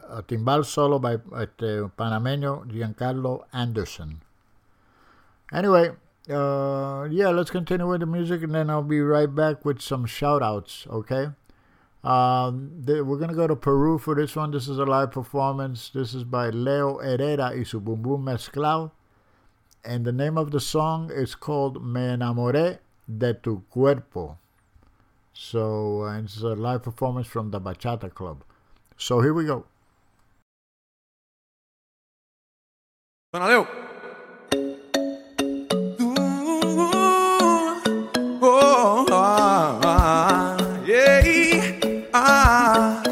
a timbal solo by Panameño Giancarlo Anderson. Anyway, uh, yeah, let's continue with the music and then I'll be right back with some shout outs, okay? Um, we're going to go to Peru for this one. This is a live performance. This is by Leo Herrera y su Bum Bum Mezclao. And the name of the song is called Me Enamoré de Tu Cuerpo. So uh, it's a live performance from the Bachata Club. So here we go. Suena, Leo. Oh, ah, ah, yeah, ah.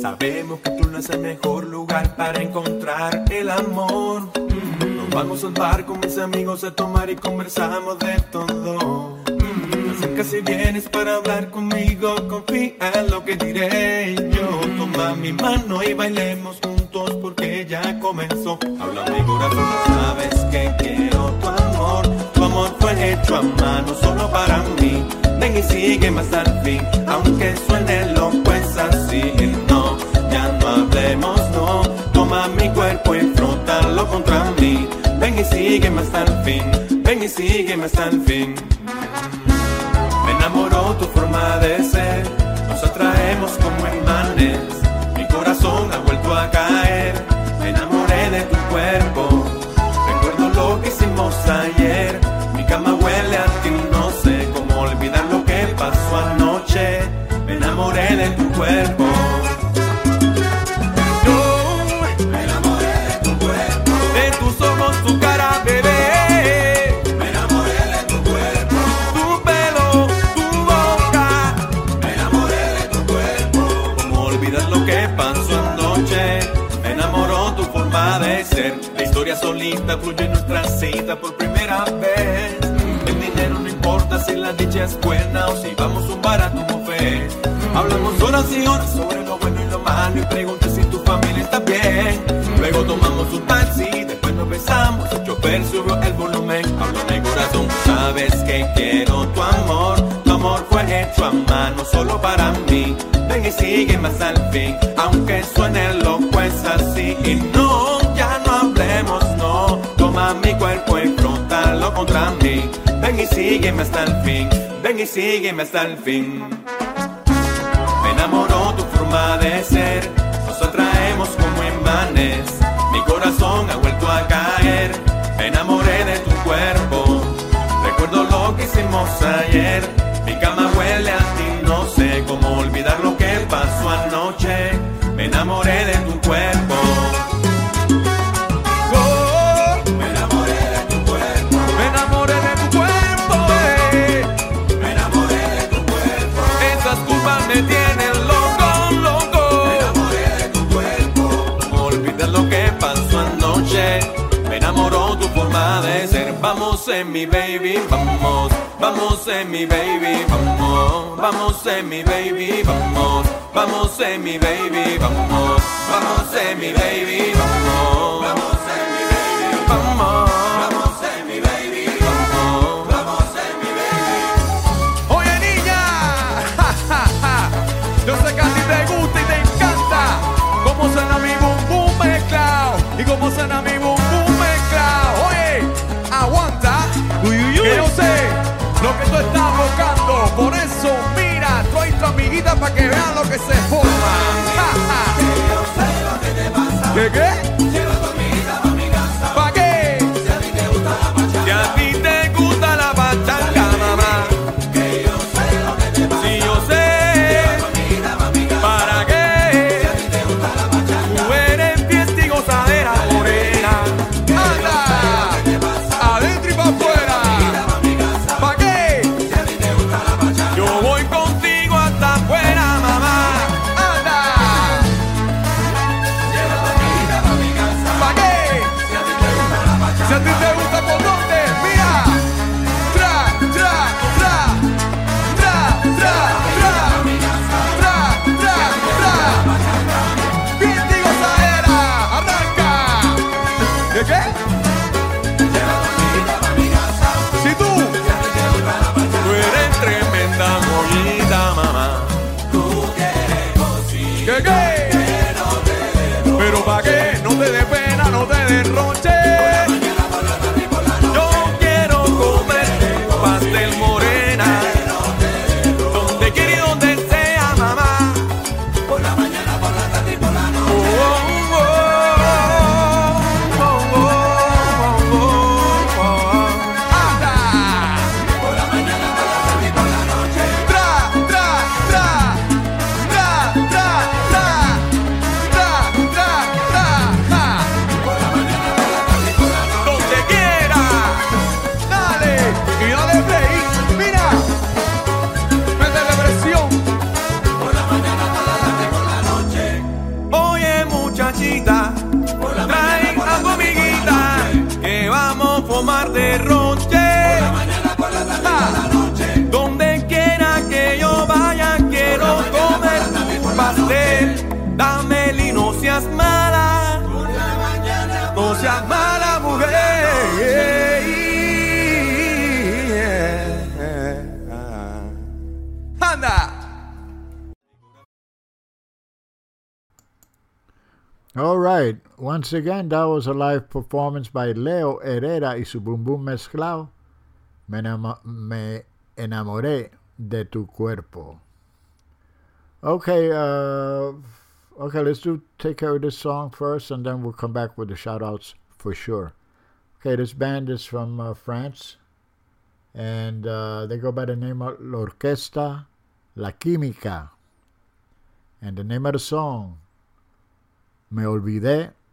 Sabemos que tú no es el mejor lugar para encontrar el amor. Vamos al bar con mis amigos a tomar y conversamos de todo. Mm, Acerca si vienes para hablar conmigo, confía en lo que diré yo. Toma mi mano y bailemos juntos porque ya comenzó. Habla mi corazón, sabes que quiero tu amor. Tu amor fue hecho a mano solo para mí. Ven y sígueme hasta el fin, aunque suene loco es así. No, ya no hablemos, no. Toma mi cuerpo y frótalo contra mí. Ven y sígueme hasta el fin, ven y sígueme hasta el fin. Me enamoró tu forma de ser, nos atraemos como imanes. Mi corazón ha vuelto a caer, me enamoré de tu cuerpo. Recuerdo lo que hicimos ayer, mi cama huele a ti, no sé cómo olvidar lo que pasó anoche. Me enamoré de tu cuerpo. Solita fluye nuestra cita por primera vez. El dinero no importa si la dicha es buena o si vamos a un barato buffet. Hablamos horas y horas sobre lo bueno y lo malo y pregunté si tu familia está bien. Luego tomamos un taxi, después nos besamos, el chofer subió el volumen. Hablo de corazón, sabes que quiero tu amor. Tu amor fue hecho a mano solo para mí. Ven y sígueme hasta el fin, aunque suene loco es así. Y no, ya no hablemos, no. Toma mi cuerpo y frótalo contra mí. Ven y sígueme hasta el fin, ven y sígueme hasta el fin. Me enamoró tu forma de ser, nos atraemos como imanes. Mi corazón ha vuelto a caer, me enamoré de tu cuerpo. Recuerdo lo que hicimos ayer, mi cama huele a ti, no sé cómo olvidar lo que pasó anoche. Me enamoré de tu cuerpo. Vamos en mi baby, vamos. Vamos en mi baby, vamos. Vamos en mi baby, vamos. Vamos en mi baby, vamos. Vamos en mi baby, vamos. Vamos en mi baby, vamos. Vamos en mi baby, vamos. Vamos en mi baby. Ja. yo sé que a ti te gusta y te encanta cómo suena mi mezclado y cómo suena mi sé lo que tú estás buscando. Por eso, mira, trae tu amiguita para que vean lo que se forma. ¿Qué qué? Once again, that was a live performance by Leo Herrera y su boom boom mezclado. Me, me enamoré de tu cuerpo. Okay, uh, okay, let's do take care of this song first, and then we'll come back with the shout outs for sure. Okay, this band is from uh, France, and uh, they go by the name of L'Orquesta La Química. And the name of the song, Me Olvidé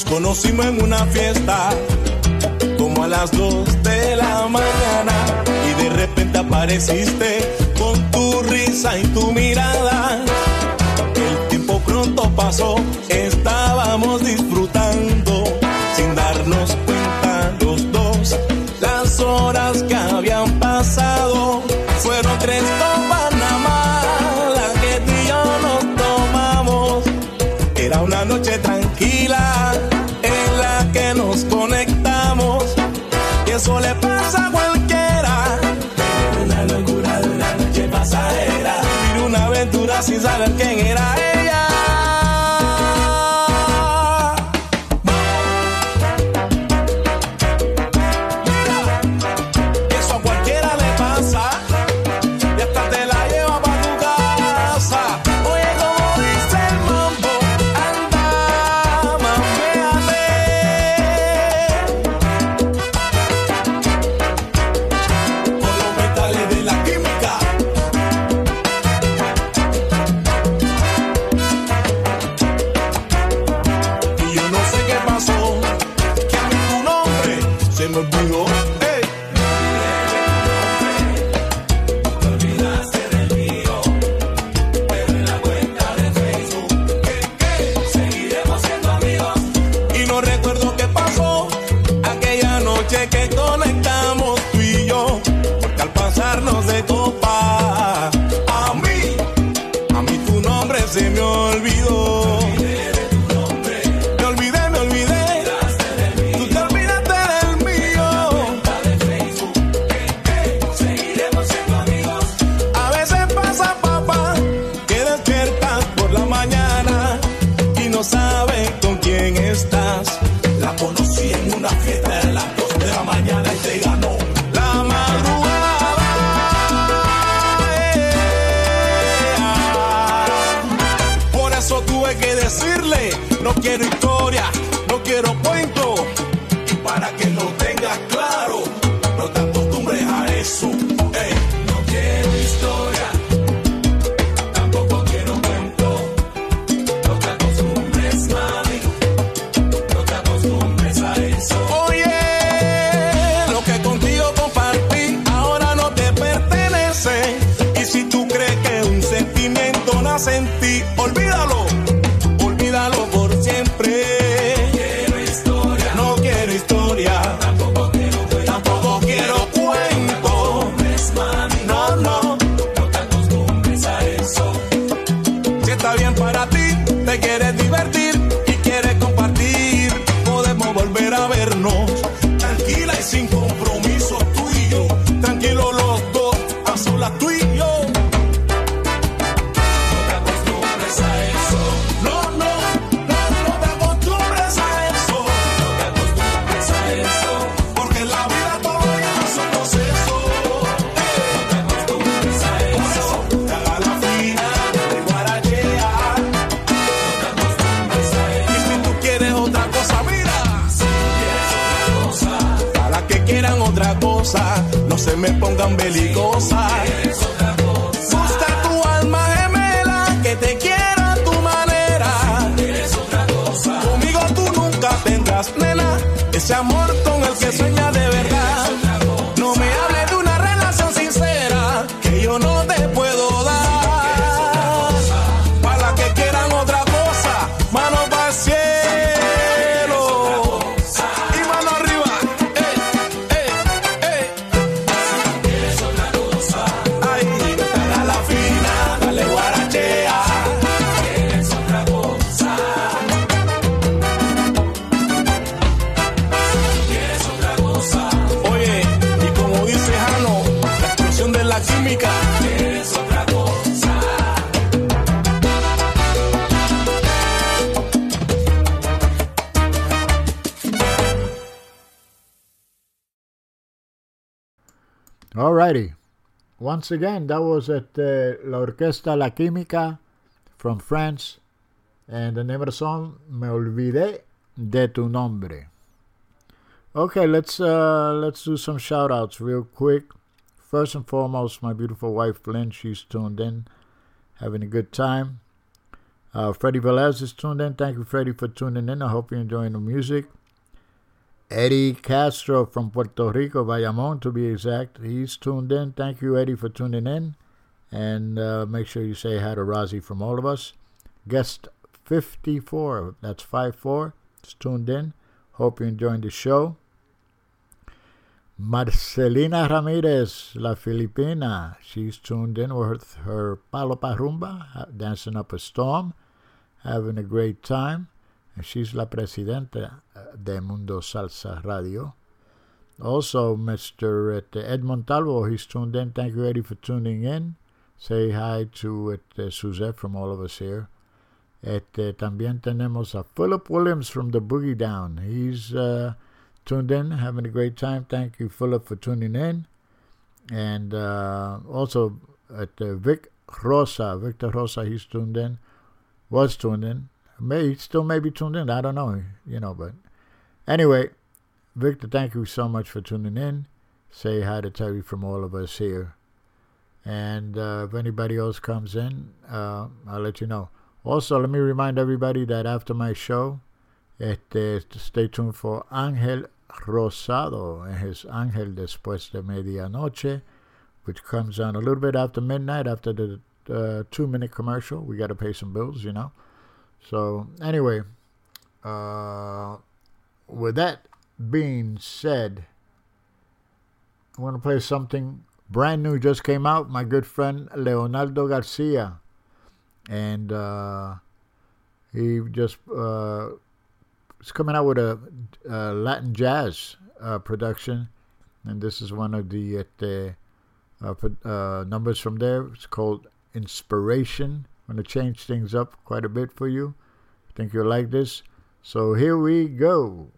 Nos conocimos en una fiesta, como a las dos de la mañana, y de repente apareciste con tu risa y tu mirada. El tiempo pronto pasó working it Once again, that was at uh, La Orquesta La Química from France. And the name of the song, Me Olvidé de Tu Nombre. Okay, let's uh, let's do some shout outs real quick. First and foremost, my beautiful wife Lynn, she's tuned in, having a good time. Uh, Freddie Velez is tuned in. Thank you, Freddie, for tuning in. I hope you're enjoying the music. Eddie Castro from Puerto Rico, Bayamon to be exact. He's tuned in. Thank you, Eddie, for tuning in. And uh, make sure you say hi to Rozzy from all of us. Guest 54, that's 54, is tuned in. Hope you're enjoying the show. Marcelina Ramirez, La Filipina, she's tuned in with her Palo Parumba, dancing up a storm, having a great time. She's la presidenta de Mundo Salsa Radio. Also, Mr. at, Ed Montalvo, he's tuned in. Thank you, Eddie, for tuning in. Say hi to uh, Suzette from all of us here. Este, también tenemos a Philip Williams from the Boogie Down. He's uh, tuned in, having a great time. Thank you, Philip, for tuning in. And uh, also at uh, Vic Rosa, Victor Rosa, he's tuned in, was tuned in. May still may be tuned in. I don't know, you know. But anyway, Victor, thank you so much for tuning in. Say hi to Terry from all of us here. And uh, if anybody else comes in, uh, I'll let you know. Also, let me remind everybody that after my show, este, stay tuned for Ángel Rosado and his Ángel Después de Medianoche, which comes on a little bit after midnight, after the uh, two minute commercial. We got to pay some bills, you know. So, anyway, uh, with that being said, I want to play something brand new, just came out. My good friend Leonardo Garcia. And uh, he just uh, is coming out with a, uh Latin jazz uh, production. And this is one of the uh, uh, uh, numbers from there. It's called Inspiration. I'm going to change things up quite a bit for you. I think you'll like this. So here we go.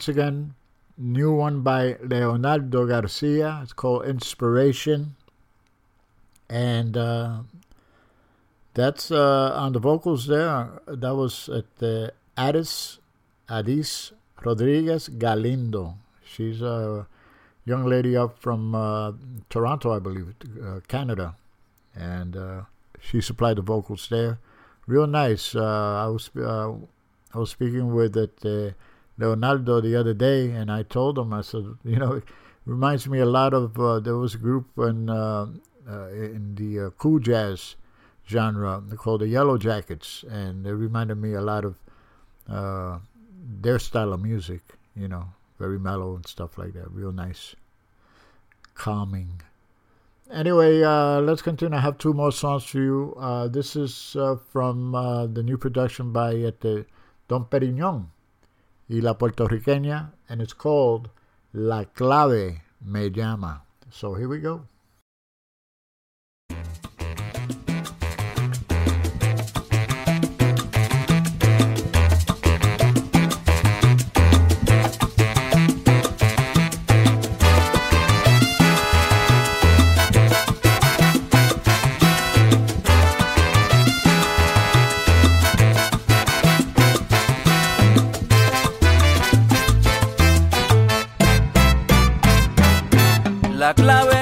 Once again, new one by Leonardo Garcia. It's called Inspiration. And uh, that's uh, on the vocals there. That was at the Addis, Addis Rodriguez Galindo. She's a young lady up from uh, Toronto, I believe, uh, Canada. And uh, she supplied the vocals there. Real nice. Uh, I was uh, I was speaking with it, uh, Leonardo the other day, and I told him, I said, you know, it reminds me a lot of, uh, there was a group in, uh, uh, in the uh, cool jazz genre called the Yellowjackets, and they reminded me a lot of uh, their style of music, you know, very mellow and stuff like that, real nice, calming. Anyway, uh, let's continue. I have two more songs for you. This is from the new production by este, Don Perignon y la puertorriqueña, and it's called La Clave Me Llama. So here we go. La clave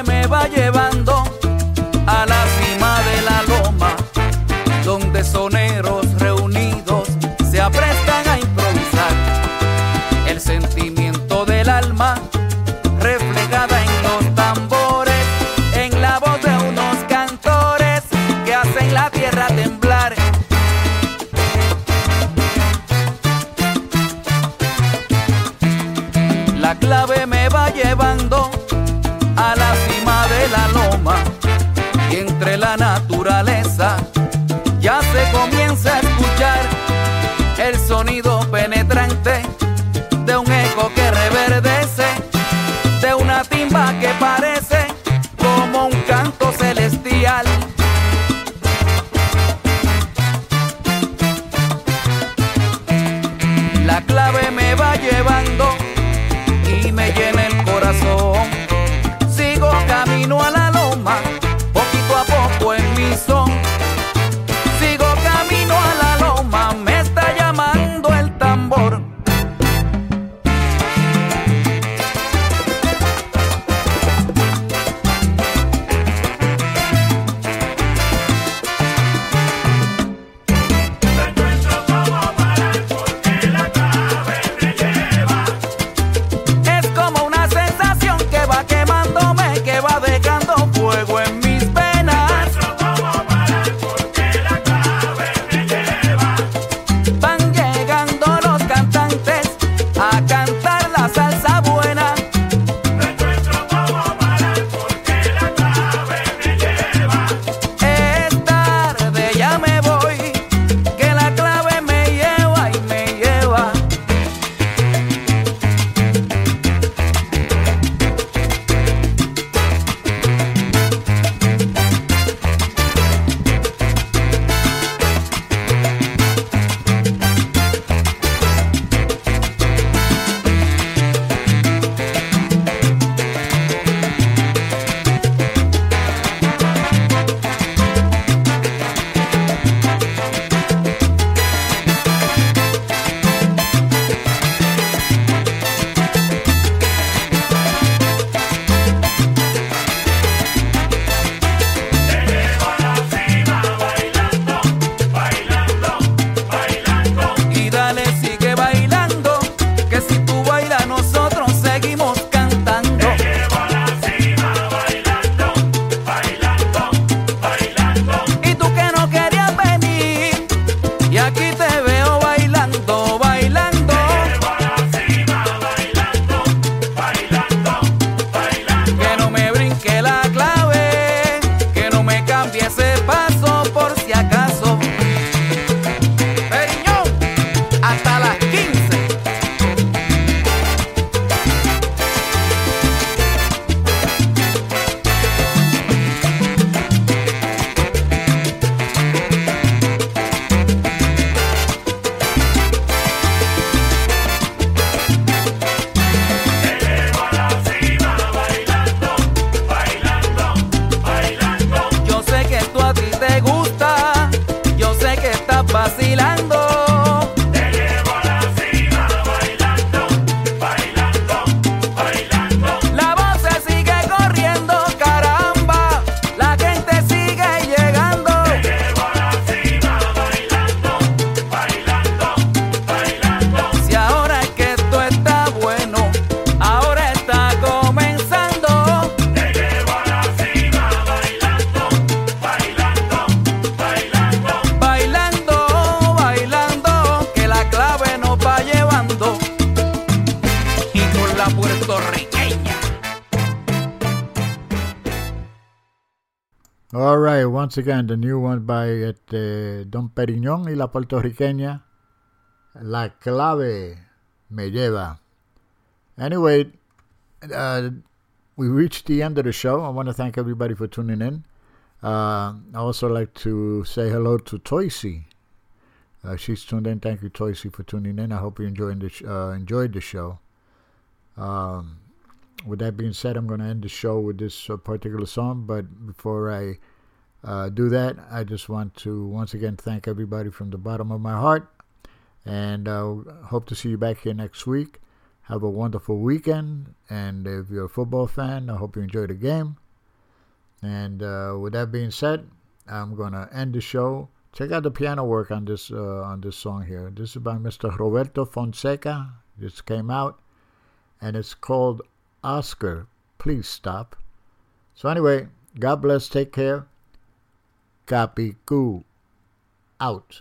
again, the new one by Don Perignon y la puertorriqueña. La clave me lleva. Anyway, uh, we reached the end of the show. I want to thank everybody for tuning in. Uh, I also like to say hello to Toysy. Uh, she's tuned in. Thank you, Toysy, for tuning in. I hope you enjoyed the sh- uh, enjoyed the show. Um, with that being said, I'm going to end the show with this uh, particular song. But before I uh, do that, I just want to once again thank everybody from the bottom of my heart, and uh, hope to see you back here next week. Have a wonderful weekend, and if you're a football fan, I hope you enjoy the game. And uh, with that being said, I'm going to end the show. Check out the piano work on this uh, on this song here. This is by Mr. Roberto Fonseca. This came out, and it's called Oscar. Please stop. So anyway, God bless. Take care. Capicu out.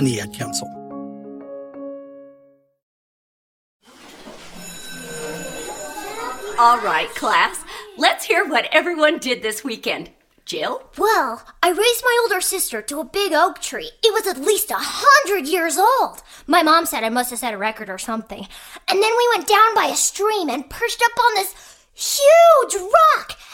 and the Ad Council. All right, class. Let's hear what everyone did this weekend. Jill? Well, I raised my older sister to a big oak tree. It was at least a hundred years old. My mom said I must have set a record or something. And then we went down by a stream and perched up on this huge rock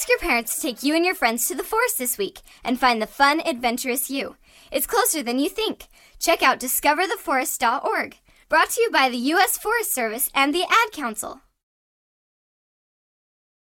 Ask your parents to take you and your friends to the forest this week and find the fun, adventurous you. It's closer than you think. Check out discovertheforest.org. Brought to you by the U.S. Forest Service and the Ad Council.